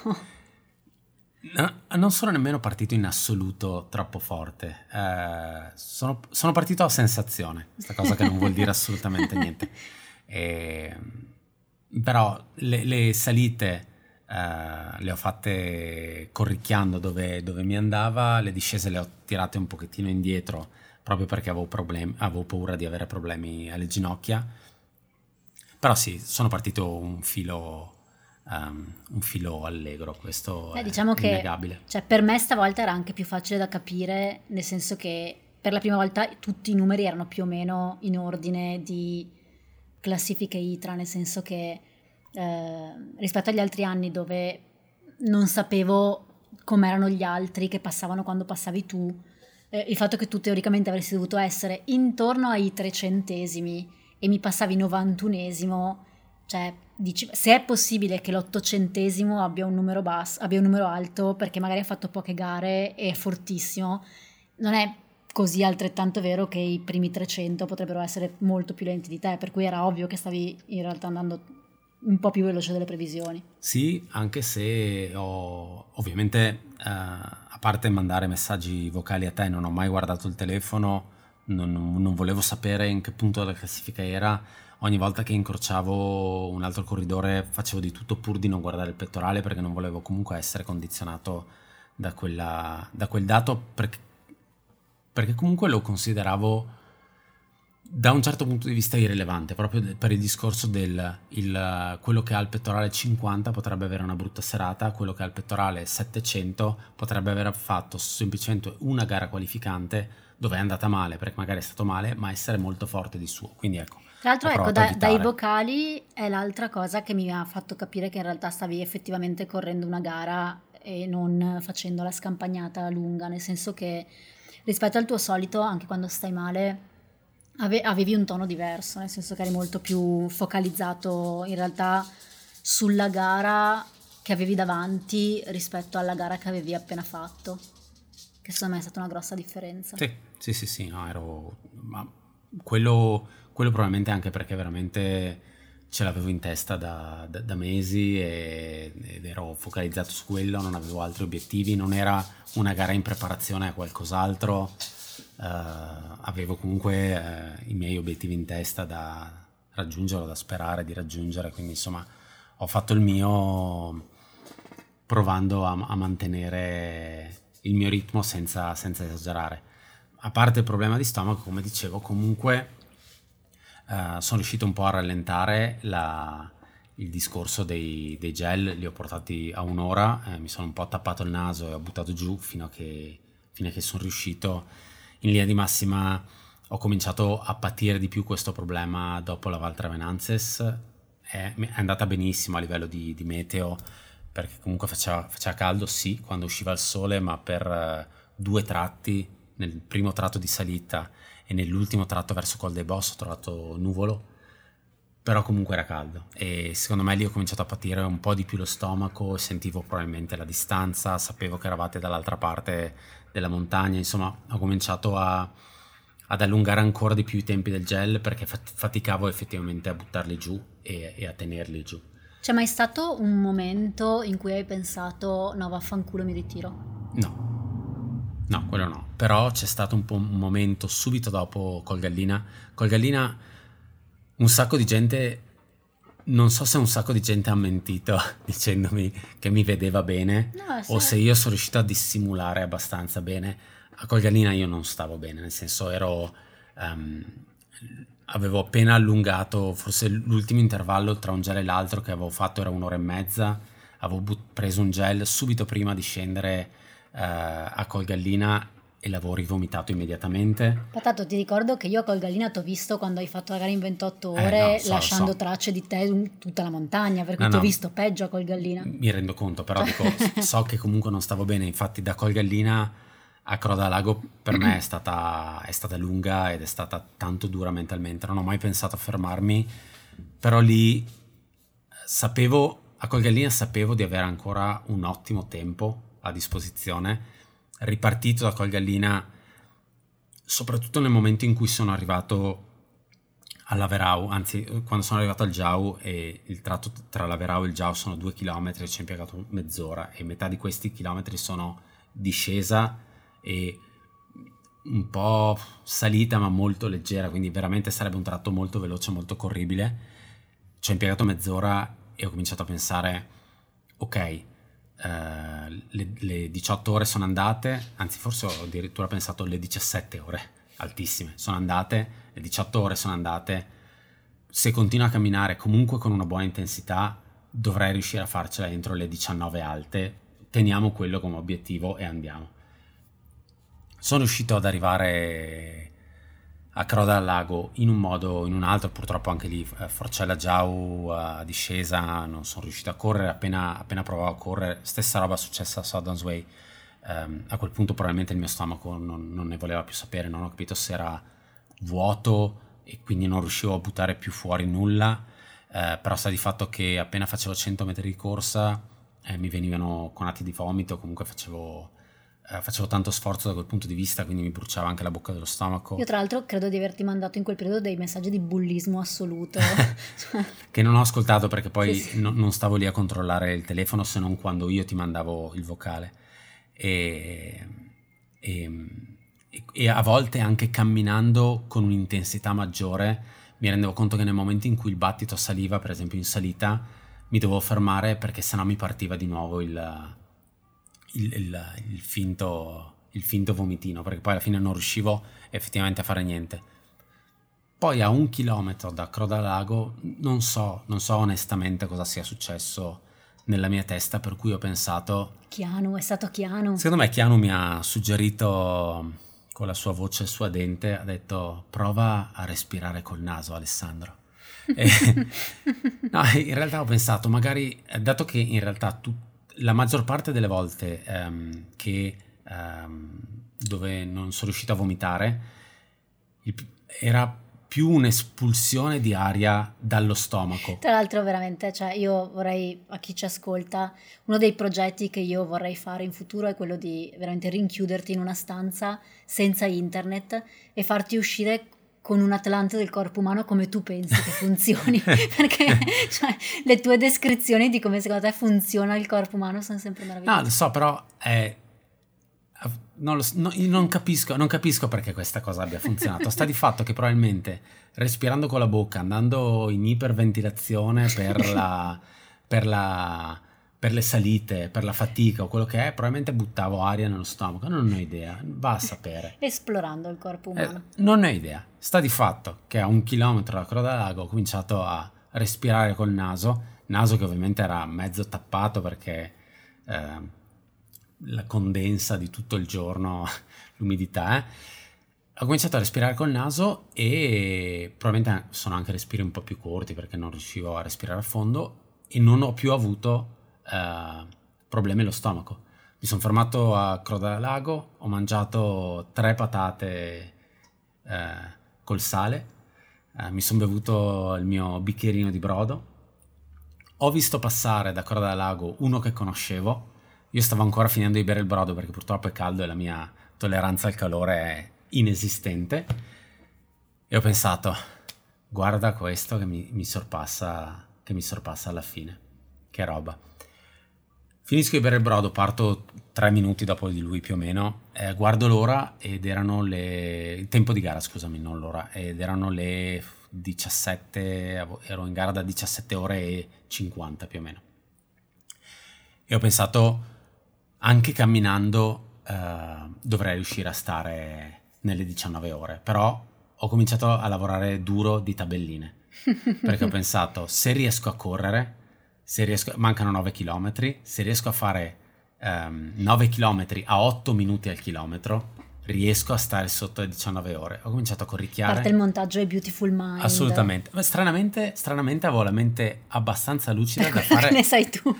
No, non sono nemmeno partito in assoluto troppo forte. Eh, sono, sono, partito a sensazione questa cosa che non vuol dire assolutamente niente. E, però le, le salite Uh, le ho fatte corricchiando dove, dove, mi andava, le discese le ho tirate un pochettino indietro proprio perché avevo, problemi, avevo paura di avere problemi alle ginocchia. Però sì, sono partito un filo, um, un filo allegro, questo eh, diciamo è innegabile. Che, cioè, per me stavolta era anche più facile da capire, nel senso che per la prima volta tutti i numeri erano più o meno in ordine di classifiche ITRA, nel senso che eh, rispetto agli altri anni dove non sapevo com'erano gli altri che passavano quando passavi tu, eh, il fatto che tu teoricamente avresti dovuto essere intorno ai trecentesimi e mi passavi 91esimo, cioè dici, se è possibile che l'ottocentesimo abbia un numero basso, abbia un numero alto perché magari ha fatto poche gare e è fortissimo, non è così altrettanto vero che i primi 300 potrebbero essere molto più lenti di te, per cui era ovvio che stavi in realtà andando un po' più veloce delle previsioni. Sì, anche se ho ovviamente, eh, a parte mandare messaggi vocali a te, non ho mai guardato il telefono, non, non, volevo sapere in che punto della classifica era. Ogni volta che incrociavo un altro corridore facevo di tutto pur di non guardare il pettorale perché non volevo comunque essere condizionato da, quella, da quel dato perché, perché comunque lo consideravo da un certo punto di vista irrilevante, proprio per il discorso del il, quello che ha il pettorale 50 potrebbe avere una brutta serata, quello che ha il pettorale 700 potrebbe aver fatto semplicemente una gara qualificante dove è andata male, perché magari è stato male, ma essere molto forte di suo. Quindi ecco. Tra l'altro, ecco, da, dai vocali è l'altra cosa che mi ha fatto capire che in realtà stavi effettivamente correndo una gara e non facendo la scampagnata lunga, nel senso che rispetto al tuo solito, anche quando stai male ave- avevi un tono diverso, nel senso che eri molto più focalizzato in realtà sulla gara che avevi davanti rispetto alla gara che avevi appena fatto, che secondo me è stata una grossa differenza. Sì, sì, sì, sì no, ero... Ma quello, quello probabilmente anche perché veramente ce l'avevo in testa da, da, da mesi e, ed ero focalizzato su quello, non avevo altri obiettivi, non era una gara in preparazione a qualcos'altro avevo comunque uh, i miei obiettivi in testa da raggiungere, da sperare di raggiungere, quindi insomma ho fatto il mio provando a, a mantenere il mio ritmo senza, senza, esagerare. A parte il problema di stomaco, come dicevo, comunque uh, sono riuscito un po' a rallentare la, il discorso dei, dei, gel, li ho portati a un'ora, eh, mi sono un po' tappato il naso e ho buttato giù fino a che, fino a che sono riuscito in linea di massima ho cominciato a patire di più questo problema dopo la Val Travenanzes. È, è andata benissimo a livello di, di meteo perché comunque faceva, faceva, caldo, sì, quando usciva il sole, ma per uh, due tratti, nel primo tratto di salita e nell'ultimo tratto verso Col dei Boss ho trovato nuvolo, però comunque era caldo e secondo me lì ho cominciato a patire un po' di più lo stomaco, sentivo probabilmente la distanza, sapevo che eravate dall'altra parte della montagna, insomma ho cominciato a, ad allungare ancora di più i tempi del gel perché faticavo effettivamente a buttarli giù e, e a tenerli giù. C'è mai stato un momento in cui hai pensato no vaffanculo mi ritiro? No, no, quello no. Però c'è stato un, po un momento subito dopo col Gallina. Col Gallina un sacco di gente, non so se un sacco di gente ha mentito dicendomi che mi vedeva bene no, o se io sono riuscito a dissimulare abbastanza bene. A Colgalina io non stavo bene, nel senso ero... Um, avevo appena allungato, forse l'ultimo intervallo tra un gel e l'altro che avevo fatto era un'ora e mezza, avevo but- preso un gel subito prima di scendere uh, a Colgallina e l'avevo rivomitato immediatamente. Patato, ti ricordo che io a Colgallina ti ho visto quando hai fatto la gara in 28 ore, eh, no, so, lasciando so. tracce di te in tutta la montagna, per cui no, ti ho visto peggio a Colgallina. Mi rendo conto, però dico, so che comunque non stavo bene, infatti da Colgallina a Croda Lago per me è stata, è stata lunga ed è stata tanto dura mentalmente, non ho mai pensato a fermarmi, però lì sapevo, a Colgallina sapevo di avere ancora un ottimo tempo a disposizione ripartito da Colgallina, soprattutto nel momento in cui sono arrivato alla Verau, anzi quando sono arrivato al Giau e il tratto tra la Verau e il Giau sono due chilometri ci ho impiegato mezz'ora e metà di questi chilometri sono discesa e un po' salita ma molto leggera, quindi veramente sarebbe un tratto molto veloce, molto corribile. Ci ho impiegato mezz'ora e ho cominciato a pensare, ok, eh, le, le, 18 ore sono andate, anzi forse ho addirittura pensato le 17 ore, altissime, sono andate, le 18 ore sono andate, se continuo a camminare comunque con una buona intensità dovrei riuscire a farcela entro le 19 alte, teniamo quello come obiettivo e andiamo. Sono riuscito ad arrivare a Croda al Lago in un modo o in un altro, purtroppo anche lì eh, Forcella Giau a eh, discesa, non sono riuscito a correre, appena, appena provavo a correre, stessa roba successa a Southern Way, um, a quel punto probabilmente il mio stomaco non, non, ne voleva più sapere, non ho capito se era vuoto e quindi non riuscivo a buttare più fuori nulla, eh, però sta di fatto che appena facevo 100 metri di corsa eh, mi venivano conati di vomito, comunque facevo eh, facevo tanto sforzo da quel punto di vista, quindi mi bruciava anche la bocca dello stomaco. Io tra l'altro credo di averti mandato in quel periodo dei messaggi di bullismo assoluto. che non ho ascoltato perché poi sì, sì. No, non stavo lì a controllare il telefono se non quando io ti mandavo il vocale. E, e, e a volte anche camminando con un'intensità maggiore mi rendevo conto che nel momento in cui il battito saliva, per esempio in salita, mi dovevo fermare perché sennò mi partiva di nuovo il il, il, il, finto, il finto vomitino, perché poi alla fine non riuscivo effettivamente a fare niente. Poi a un chilometro da Crodalago non so, non so onestamente cosa sia successo nella mia testa, per cui ho pensato... Chiano, è stato Chiano. Secondo me Chiano mi ha suggerito con la sua voce suadente, ha detto prova a respirare col naso Alessandro. e, no, in realtà ho pensato, magari, dato che in realtà tutti la maggior parte delle volte um, che um, dove non sono riuscito a vomitare il, era più un'espulsione di aria dallo stomaco. Tra l'altro veramente, cioè io vorrei, a chi ci ascolta, uno dei progetti che io vorrei fare in futuro è quello di veramente rinchiuderti in una stanza senza internet e farti uscire con un atlante del corpo umano come tu pensi che funzioni, perché cioè, le tue descrizioni di come secondo te funziona il corpo umano sono sempre meravigliose. No, lo so, però è... non, lo, no, non, capisco, non capisco perché questa cosa abbia funzionato. Sta di fatto che probabilmente respirando con la bocca, andando in iperventilazione per la... Per la per le salite, per la fatica o quello che è, probabilmente buttavo aria nello stomaco, non ho idea, va a sapere. Esplorando il corpo umano. Eh, non ho idea. Sta di fatto che a un chilometro da Croda Lago ho cominciato a respirare col naso, naso che ovviamente era mezzo tappato perché eh, la condensa di tutto il giorno, l'umidità, eh. ho cominciato a respirare col naso e probabilmente sono anche respiri un po' più corti perché non riuscivo a respirare a fondo e non ho più avuto eh, problemi allo stomaco. Mi sono fermato a Croda Lago, ho mangiato tre patate eh, col sale, eh, mi sono bevuto il mio bicchierino di brodo, ho visto passare da Croda Lago uno che conoscevo, io stavo ancora finendo di bere il brodo perché purtroppo è caldo e la mia tolleranza al calore è inesistente. E ho pensato guarda questo che mi, mi sorpassa che mi sorpassa alla fine. Che roba Finisco bere il brodo, parto tre minuti dopo di lui più o meno, eh, guardo l'ora ed erano le... il tempo di gara, scusami, non l'ora, ed erano le 17, ero in gara da 17 ore e 50 più o meno. E ho pensato, anche camminando eh, dovrei riuscire a stare nelle 19 ore, però ho cominciato a lavorare duro di tabelline, perché ho pensato, se riesco a correre se riesco, mancano 9 km, se riesco a fare um, ehm, 9 km a 8 minuti al chilometro, riesco a stare sotto le 19 ore. Ho cominciato a corricchiare. Parte il montaggio è Beautiful Mind. Assolutamente. Ma stranamente, stranamente avevo la mente abbastanza lucida da fare... ne sai tu.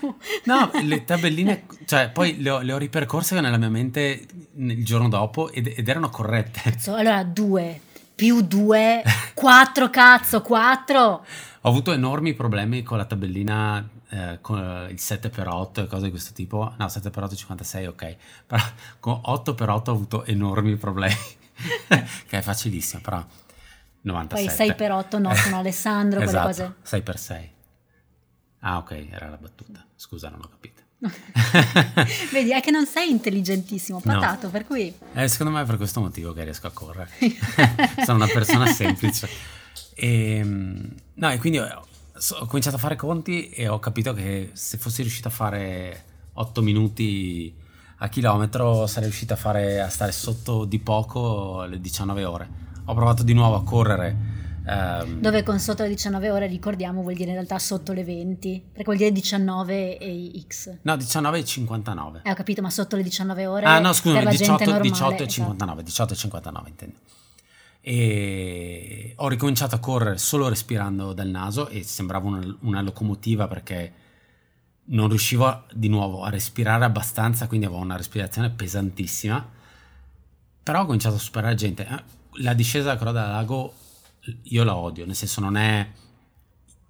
no, le tabelline, cioè poi le ho, le ho, ripercorse nella mia mente il giorno dopo ed, ed erano corrette. Allora, due più due, quattro cazzo, quattro. Ho avuto enormi problemi con la tabellina eh, con il 7x8 e cose di questo tipo. No, 7x8 56, ok. Però con 8x8 ho avuto enormi problemi. che è facilissimo, però 97. Poi 6x8 no, sono Alessandro, esatto, quelle cose. 6x6. Ah, ok, era la battuta. Scusa, non ho capito. Vedi, è che non sei intelligentissimo, patato, no. per cui... Eh, secondo me è per questo motivo che riesco a correre. Sono una persona semplice. E, ehm, no, e quindi ho, ho, cominciato a fare conti e ho capito che se fossi riuscito a fare 8 minuti a chilometro sarei riuscito a, fare, a stare sotto di poco le 19 ore. Ho provato di nuovo a correre Um, Dove con sotto le 19 ore, ricordiamo, vuol dire in realtà sotto le 20, perché vuol dire 19 e X. No, 19 e 59. Eh, ho capito, ma sotto le 19 ore Ah, no, scusa, 18, 18 e 59, esatto. 18 e 59 intendo. E ho ricominciato a correre solo respirando dal naso e sembrava una, una locomotiva perché non riuscivo di nuovo a respirare abbastanza, quindi avevo una respirazione pesantissima. Però ho cominciato a superare gente. Eh, la discesa da Croda Lago io la odio, nel senso non è...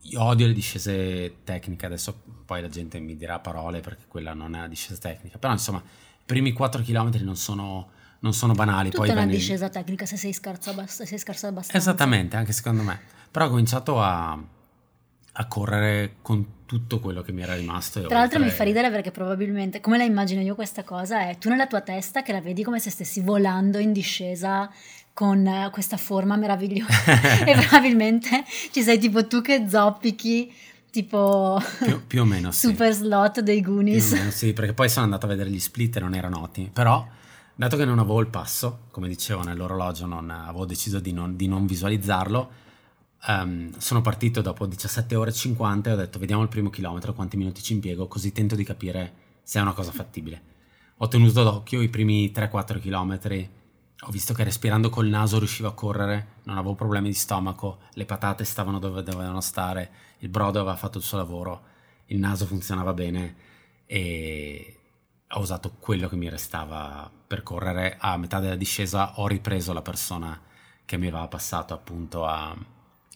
Io odio le discese tecniche, adesso poi la gente mi dirà parole perché quella non è una discesa tecnica, però insomma primi 4 km non sono, non sono banali. Tutta poi una venne- discesa tecnica se sei scarso, abbast- sei scarso abbastanza. Esattamente, anche secondo me. Però ho cominciato a, a correre con tutto quello che mi era rimasto. Tra l'altro mi oltre- fa ridere perché probabilmente, come la immagino io questa cosa, è tu nella tua testa che la vedi come se stessi volando in discesa con eh, questa forma meravigliosa e probabilmente ci sei tipo tu che zoppichi tipo Più, più o meno sì. super slot dei Più o Goonies. meno sì, perché poi sono andato a vedere gli split e non erano noti. Però, dato che non avevo il passo, come dicevo nell'orologio, non, avevo deciso di non, di non visualizzarlo. ehm, sono partito dopo 17 ore e 50 e ho detto vediamo il primo chilometro, quanti minuti ci impiego, così tento di capire se è una cosa fattibile. Ho tenuto d'occhio i primi 3-4 chilometri, ho visto che respirando col naso riuscivo a correre, non avevo problemi di stomaco, le patate stavano dove dovevano stare, il brodo aveva fatto il suo lavoro, il naso funzionava bene e ho usato quello che mi restava per correre. A metà della discesa ho ripreso la persona che mi aveva passato appunto a,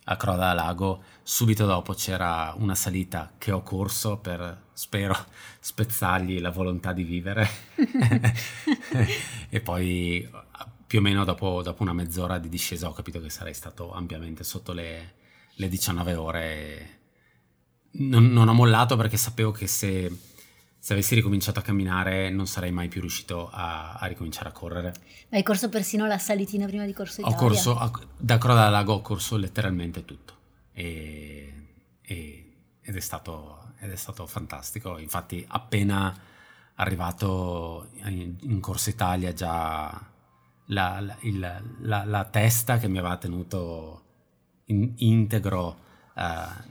a Croda Lago. Subito dopo c'era una salita che ho corso per, spero, spezzargli la volontà di vivere. e poi più o meno dopo, dopo una mezz'ora di discesa ho capito che sarei stato ampiamente sotto le, le 19 ore. Non, non ho mollato perché sapevo che se, se avessi ricominciato a camminare non sarei mai più riuscito a, a ricominciare a correre. Hai corso persino la salitina prima di Corso Ho Italia. corso, a- da Croda al Lago ho corso letteralmente tutto e, e- ed, è stato, ed è stato fantastico. Infatti appena arrivato in, in Corsa Italia già la, la- il- la- la testa che mi aveva tenuto in- integro eh,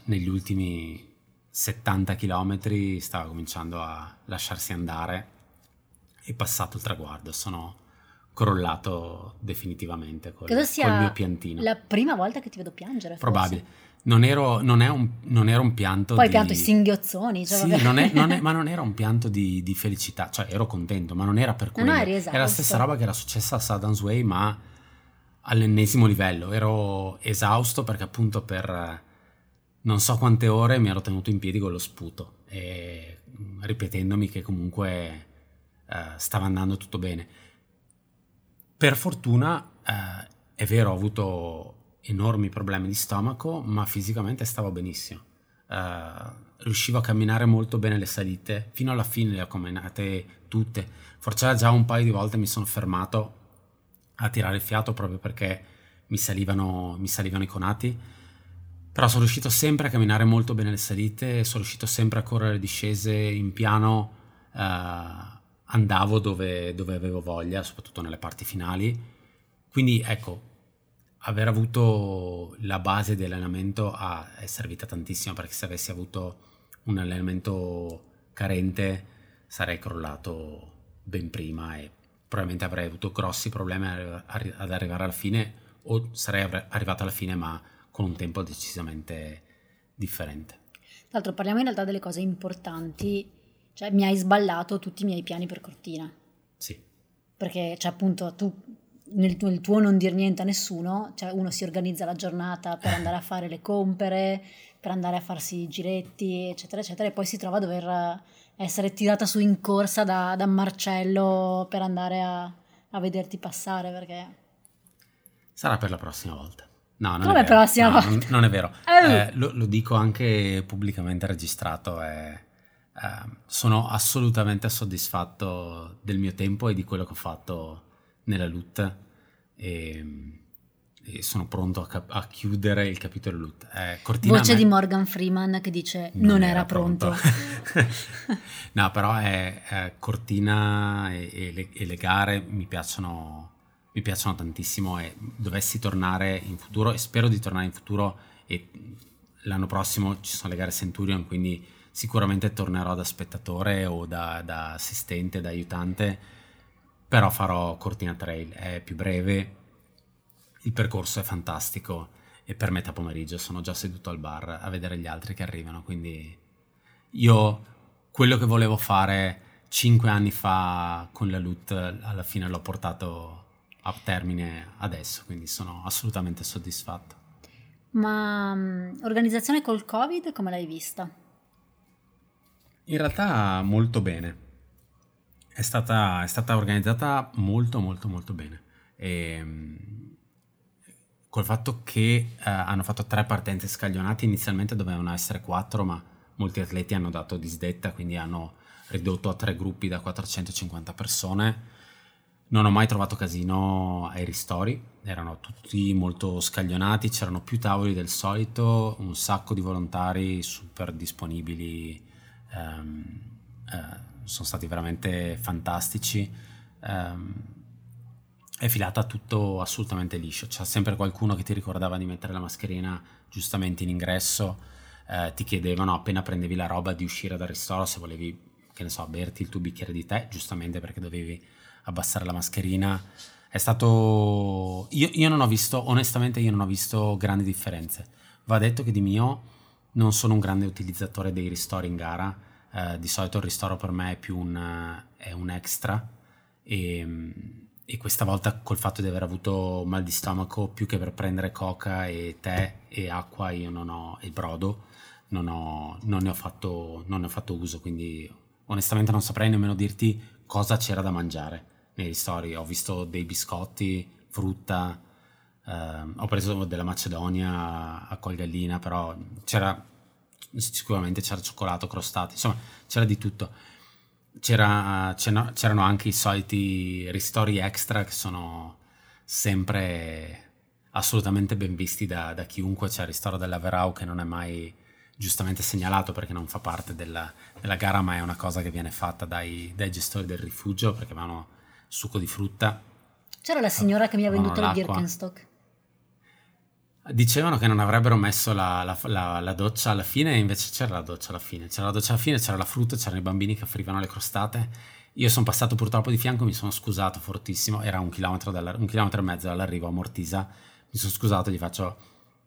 negli ultimi 70 km stava cominciando a lasciarsi andare e passato il traguardo sono crollato definitivamente col, Credo sia col mio piantino. la prima volta che ti vedo piangere. forse. Probabile. Non, ero, non, è un, non era un pianto Poi di... pianto i singhiozzoni. Cioè, Sì, non è- non è- ma non era un pianto di, di felicità, cioè ero contento, ma non era per No, quello. no, eri Era la stessa roba che era successa a Saddam's Way, ma all'ennesimo livello. Ero esausto perché appunto per non so quante ore mi ero tenuto in piedi con lo sputo e mm, ripetendomi che comunque eh, stava andando tutto bene. Per fortuna, eh, è vero, ho avuto enormi problemi di stomaco, ma fisicamente stavo benissimo. Eh, riuscivo a camminare molto bene le salite, fino alla fine le ho camminate tutte. Forse già un paio di volte mi sono fermato a tirare il fiato proprio perché mi salivano, mi salivano i conati. Però sono riuscito sempre a camminare molto bene le salite, sono riuscito sempre a correre le discese in piano, eh, andavo dove, dove avevo voglia, soprattutto nelle parti finali. Quindi ecco, aver avuto la base di allenamento ha- è servita tantissimo perché se avessi avuto un allenamento carente sarei crollato ben prima e probabilmente avrei avuto grossi problemi ad arrivare alla fine o sarei arrivato alla fine ma con un tempo decisamente differente. Tra l'altro parliamo in realtà delle cose importanti. Cioè, mi hai sballato tutti i miei piani per Cortina. Sì, Perché, cioè, appunto, tu nel tuo, nel tuo non dir niente a nessuno, cioè uno si organizza la giornata per andare a fare le compere, per andare a farsi i giretti, eccetera, eccetera, e poi si trova a dover essere tirata su in corsa da, da Marcello per andare a, a vederti passare, perché... sarà per la prossima volta. No, non Come è vero. prossima No? Non, non è vero. Oh. Eh, lo, lo dico anche pubblicamente registrato. eh, eh, sono assolutamente soddisfatto del mio tempo e di quello che ho fatto nella LUT e, e sono pronto a, cap- a chiudere il capitolo LUT. Eh, Voce di Morgan Freeman che dice non, era, pronto. no, però è, è Cortina e, e le, e le gare mi piacciono, mi piacciono tantissimo e dovessi tornare in futuro e spero di tornare in futuro e l'anno prossimo ci sono le gare Centurion quindi sicuramente tornerò da spettatore o da, da assistente, da aiutante però farò Cortina Trail, è più breve, il percorso è fantastico e per metà pomeriggio sono già seduto al bar a vedere gli altri che arrivano, quindi io quello che volevo fare cinque anni fa con la LUT alla fine l'ho portato a termine adesso, quindi sono assolutamente soddisfatto. Ma mm, organizzazione col Covid come l'hai vista? In realtà molto bene. È stata, è stata organizzata molto molto molto bene. E, ehm, col fatto che uh, hanno fatto tre partenze scaglionate, inizialmente dovevano essere quattro, ma molti atleti hanno dato disdetta, quindi hanno ridotto a tre gruppi da 450 persone. Non ho mai trovato casino ai ristori, erano tutti molto scaglionati, c'erano più tavoli del solito, un sacco di volontari super disponibili, um, uh, sono stati veramente fantastici. Um, è filata tutto assolutamente liscio, c'è sempre qualcuno che ti ricordava di mettere la mascherina giustamente in ingresso, eh, ti chiedevano appena prendevi la roba di uscire dal ristoro se volevi, che ne so, berti il tuo bicchiere di tè, giustamente perché dovevi abbassare la mascherina. È stato... Io, io non ho visto, onestamente io non ho visto grandi differenze. Va detto che di mio non sono un grande utilizzatore dei ristori in gara, eh, di solito il ristoro per me è più un, è un extra e, e, questa volta col fatto di aver avuto mal di stomaco più che per prendere coca e tè e acqua io non ho il brodo non, ho, non, ne fatto, non, ne ho fatto, uso, quindi onestamente non saprei nemmeno dirti cosa c'era da mangiare nei ristori. Ho visto dei biscotti, frutta, eh, ho preso della Macedonia a Colgallina, però c'era sicuramente c'era cioccolato, crostati, insomma c'era di tutto. C'era, c'erano anche i soliti ristori extra che sono sempre assolutamente ben visti da, da chiunque. C'è il ristoro della Verau che non è mai giustamente segnalato perché non fa parte della, della, gara, ma è una cosa che viene fatta dai, dai gestori del rifugio perché vanno succo di frutta. C'era la signora che mi ha venduto il Birkenstock. Dicevano che non avrebbero messo la, la, la, la, doccia alla fine, e invece c'era la doccia alla fine. C'era la doccia alla fine, c'era la frutta, c'erano i bambini che offrivano le crostate. Io sono passato purtroppo di fianco, mi sono scusato fortissimo. Era un chilometro, un chilometro e mezzo dall'arrivo a Mortisa. Mi sono scusato, gli faccio: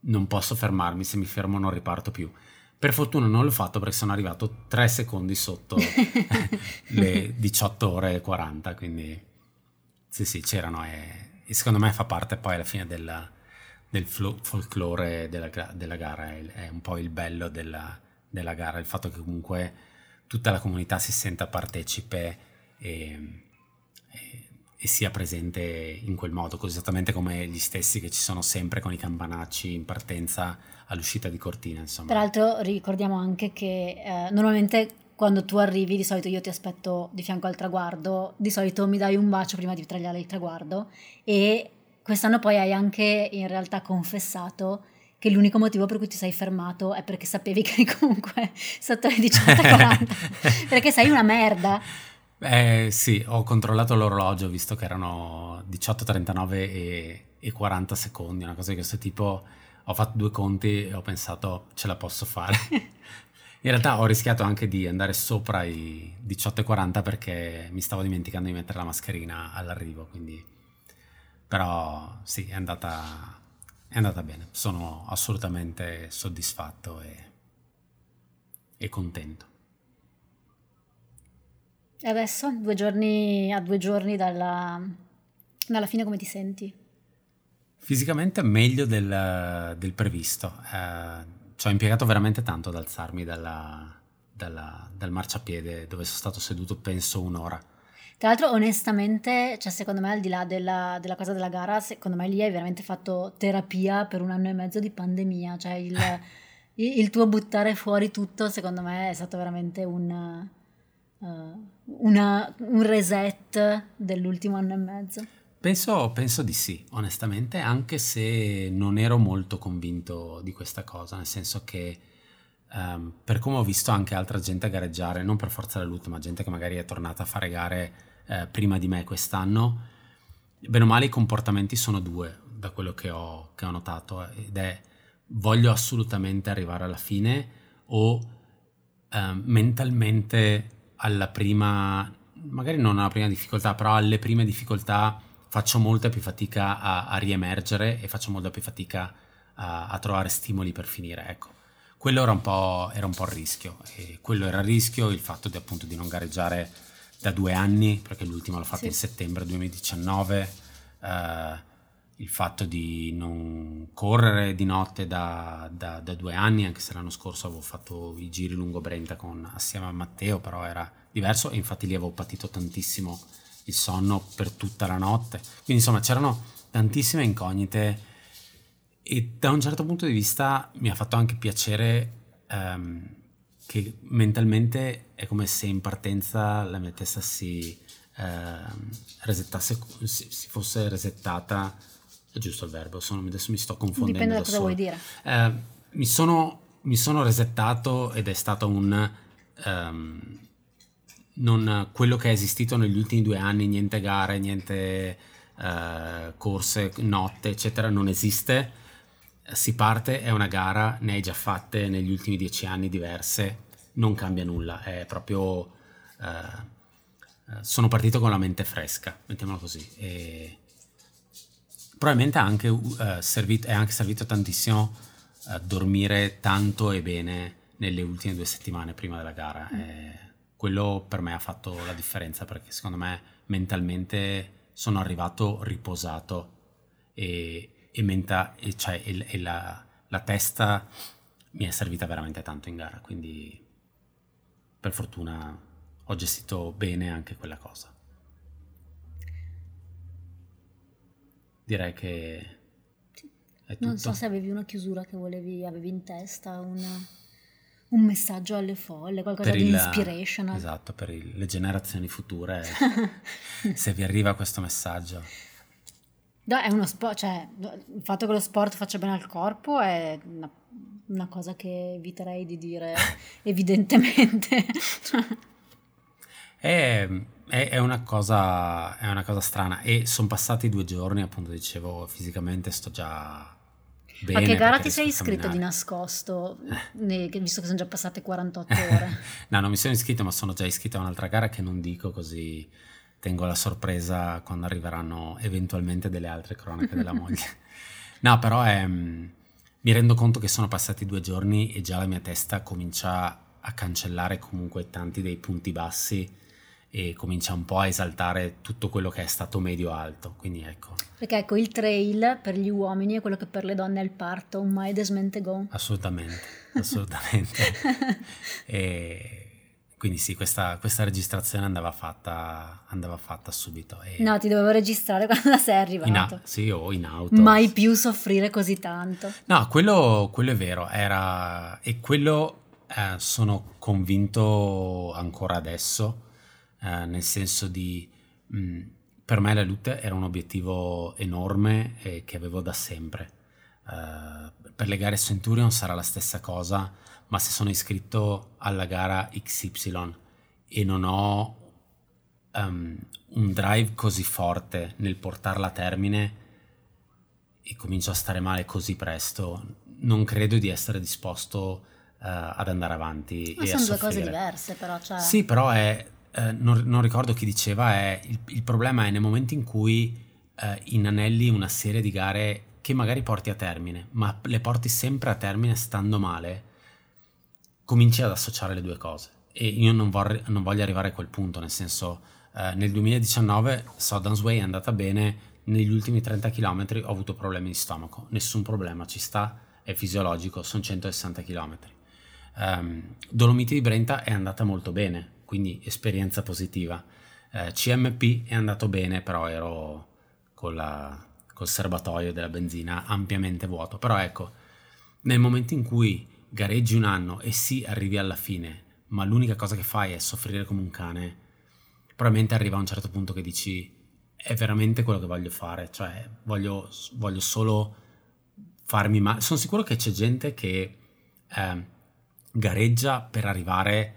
Non posso fermarmi, se mi fermo non riparto più. Per fortuna non l'ho fatto perché sono arrivato 3 secondi sotto le 18 ore e 40, quindi sì sì c'erano e, e, secondo me fa parte poi alla fine della, del folklore della, della gara, è, è, un po' il bello della, della, gara, il fatto che comunque tutta la comunità si senta partecipe e, e, e sia presente in quel modo, così esattamente come gli stessi che ci sono sempre con i campanacci in partenza all'uscita di Cortina. Insomma. Tra l'altro ricordiamo anche che eh, normalmente quando tu arrivi, di solito io ti aspetto di fianco al traguardo, di solito mi dai un bacio prima di tagliare il traguardo e quest'anno poi hai anche in realtà confessato che l'unico motivo per cui ti sei fermato è perché sapevi che comunque sotto le 18.40 perché sei una merda. Eh sì, ho controllato l'orologio, visto che erano 18.39 e, e 40 secondi, una cosa di questo tipo ho fatto due conti e ho pensato ce la posso fare. In realtà ho rischiato anche di andare sopra i 18,40 perché mi stavo dimenticando di mettere la mascherina all'arrivo, quindi... Però sì, è andata, è andata bene. Sono assolutamente soddisfatto e, e contento. E adesso, due giorni, a due giorni dalla, dalla fine, come ti senti? Fisicamente meglio del, del previsto. Eh, ci ho impiegato veramente tanto ad alzarmi dalla, dalla, dal marciapiede dove sono stato seduto penso un'ora. Tra l'altro, onestamente, cioè, secondo me, al di là della, della, cosa della gara, secondo me lì hai veramente fatto terapia per un anno e mezzo di pandemia. Cioè, il, il, tuo buttare fuori tutto, secondo me, è stato veramente un, uh, una, un reset dell'ultimo anno e mezzo. Penso, penso, di sì, onestamente, anche se non ero molto convinto di questa cosa, nel senso che um, per come ho visto anche altra gente gareggiare, non per forza loot, ma gente che magari è tornata a fare gare eh, prima di me quest'anno, bene o male i comportamenti sono due da quello che ho, che ho notato ed è voglio assolutamente arrivare alla fine o uh, mentalmente alla prima, magari non alla prima difficoltà, però alle prime difficoltà faccio molta più fatica a, a riemergere e faccio molta più fatica a, a, trovare stimoli per finire. Ecco, quello era un, era un po', il rischio. E quello era il rischio, il fatto di, appunto, di non gareggiare da due anni, perché l'ultima l'ho fatta sì. in settembre 2019. Eh, il fatto di non correre di notte da, da, da, due anni, anche se l'anno scorso avevo fatto i giri lungo Brenta con, assieme a Matteo, però era diverso e infatti lì avevo patito tantissimo il sonno per tutta la notte. Quindi insomma c'erano tantissime incognite e da un certo punto di vista mi ha fatto anche piacere um, che mentalmente è come se in partenza la mia testa si uh, resettasse, si, si, fosse resettata, è giusto il verbo, sono, adesso mi sto confondendo. Dipende da cosa solo. vuoi dire. Uh, mi, sono, mi, sono, resettato ed è stato un... Um, non quello che è esistito negli ultimi due anni, niente gare, niente uh, corse, notte, eccetera, non esiste. Si parte, è una gara, ne hai già fatte negli ultimi dieci anni diverse, non cambia nulla, è proprio... Uh, sono partito con la mente fresca, mettiamola così. E probabilmente anche, uh, servito, è anche servito tantissimo uh, dormire tanto e bene nelle ultime due settimane prima della gara. Mm. E quello per me ha fatto la differenza perché secondo me mentalmente sono arrivato riposato e, e, menta, e, cioè, e, e la, la, testa mi è servita veramente tanto in gara, quindi per fortuna ho gestito bene anche quella cosa. Direi che non so se avevi una chiusura che volevi, avevi in testa, una un messaggio alle folle, qualcosa per di il, inspirational. Esatto, per il, le generazioni future, se vi arriva questo messaggio. No, è uno sport, cioè il fatto che lo sport faccia bene al corpo è una, una cosa che eviterei di dire evidentemente. è, è, è, una cosa, è una cosa strana e sono passati due giorni, appunto dicevo, fisicamente sto già Bene, a che gara ti sei iscritto di nascosto, eh. visto che sono già passate 48 ore? no, non mi sono iscritto, ma sono già iscritto a un'altra gara che non dico così tengo la sorpresa quando arriveranno eventualmente delle altre cronache della moglie. No, però è, mm, mi rendo conto che sono passati due giorni e già la mia testa comincia a cancellare comunque tanti dei punti bassi e comincia un po' a esaltare tutto quello che è stato medio-alto. Quindi ecco. Perché ecco, il trail per gli uomini è quello che per le donne è il parto, un mai desmente go. Assolutamente, assolutamente. e quindi sì, questa, questa registrazione andava fatta, andava fatta subito. E no, ti dovevo registrare quando sei arrivato. A- sì, o in auto. Mai più soffrire così tanto. No, quello, quello è vero, era... e quello eh, sono convinto ancora adesso eh, nel senso di mh, mm, per me la lutte era un obiettivo enorme e che avevo da sempre. Uh, per le gare Centurion sarà la stessa cosa, ma se sono iscritto alla gara XY e non ho um, un drive così forte nel portarla a termine e comincio a stare male così presto, non credo di essere disposto uh, ad andare avanti. Ma sono due cose diverse, però. Cioè... Sì, però è eh, non, non, ricordo chi diceva, è il, il, problema è nel momento in cui eh, inanelli una serie di gare che magari porti a termine, ma le porti sempre a termine stando male, cominci ad associare le due cose. E io non, vor, non voglio arrivare a quel punto, nel senso, eh, nel 2019 Sundance Way è andata bene, negli ultimi 30 km ho avuto problemi di stomaco, nessun problema, ci sta, è fisiologico, sono 160 km. Um, Dolomiti di Brenta è andata molto bene, quindi esperienza positiva. Eh, CMP è andato bene, però ero la, col serbatoio della benzina ampiamente vuoto. Però ecco, nel momento in cui gareggi un anno e sì, arrivi alla fine, ma l'unica cosa che fai è soffrire come un cane, probabilmente arriva a un certo punto che dici è veramente quello che voglio fare, cioè voglio, voglio solo farmi male. Sono sicuro che c'è gente che eh, gareggia per arrivare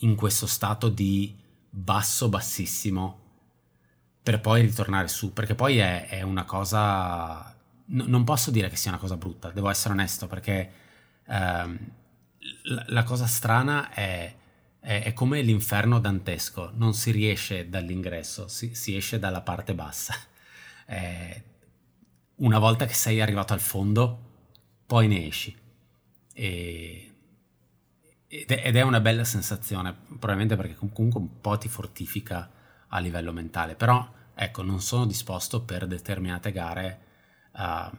in questo stato di basso bassissimo per poi ritornare su, perché poi è, è una cosa... No, non posso dire che sia una cosa brutta, devo essere onesto, perché ehm, la, la, cosa strana è, è, è, come l'inferno dantesco, non si riesce dall'ingresso, si, si esce dalla parte bassa. Eh, una volta che sei arrivato al fondo, poi ne esci. E ed è una bella sensazione, probabilmente perché comunque un po' ti fortifica a livello mentale, però ecco, non sono disposto per determinate gare a,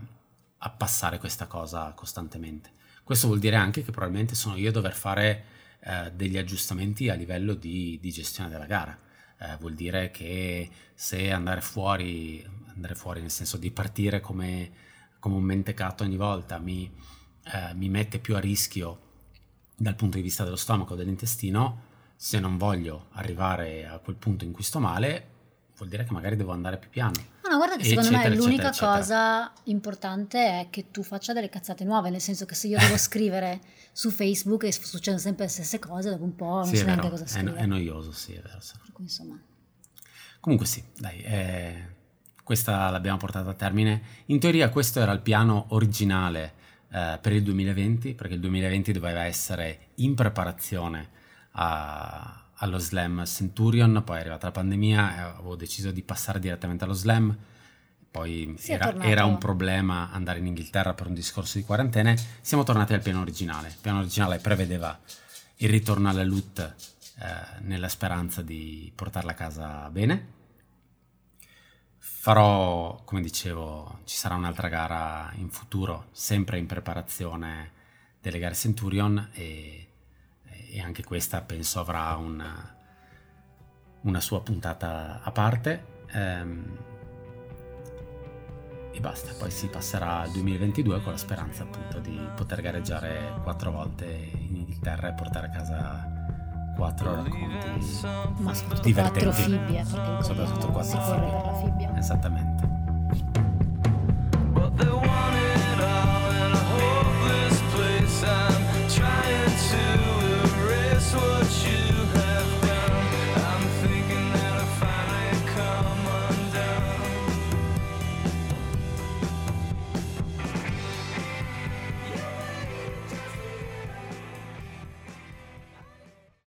a passare questa cosa costantemente. Questo vuol dire anche che probabilmente sono io a dover fare eh, degli aggiustamenti a livello di, di gestione della gara. Eh, vuol dire che se andare fuori, andare fuori nel senso di partire come, come un mentecato ogni volta mi, eh, mi mette più a rischio dal punto di vista dello stomaco, dell'intestino, se non voglio arrivare a quel punto in cui sto male, vuol dire che magari devo andare più piano. No, no guarda che secondo eccetera, me l'unica eccetera, cosa importante è che tu faccia delle cazzate nuove, nel senso che se io devo scrivere su Facebook e succedono sempre le stesse cose, dopo un po' non sì, so neanche cosa scrivere. È, è noioso, sì, è vero. Per cui. Comunque sì, dai, eh, questa l'abbiamo portata a termine. In teoria questo era il piano originale eh, per il 2020, perché il 2020 doveva essere in preparazione a, allo slam Centurion, poi è arrivata la pandemia e avevo deciso di passare direttamente allo slam, poi era, era, un problema andare in Inghilterra per un discorso di quarantene, siamo tornati al piano originale. Il piano originale prevedeva il ritorno alla loot eh, nella speranza di portarla a casa bene, Farò, come dicevo, ci sarà un'altra gara in futuro, sempre in preparazione delle gare Centurion e, e anche questa penso avrà una, una sua puntata a parte. Ehm, e basta, poi si passerà al 2022 con la speranza appunto di poter gareggiare quattro volte in Inghilterra e portare a casa quattro racconti ma divertenti. Quattro fibbie, soprattutto quattro fibbie. Esattamente. But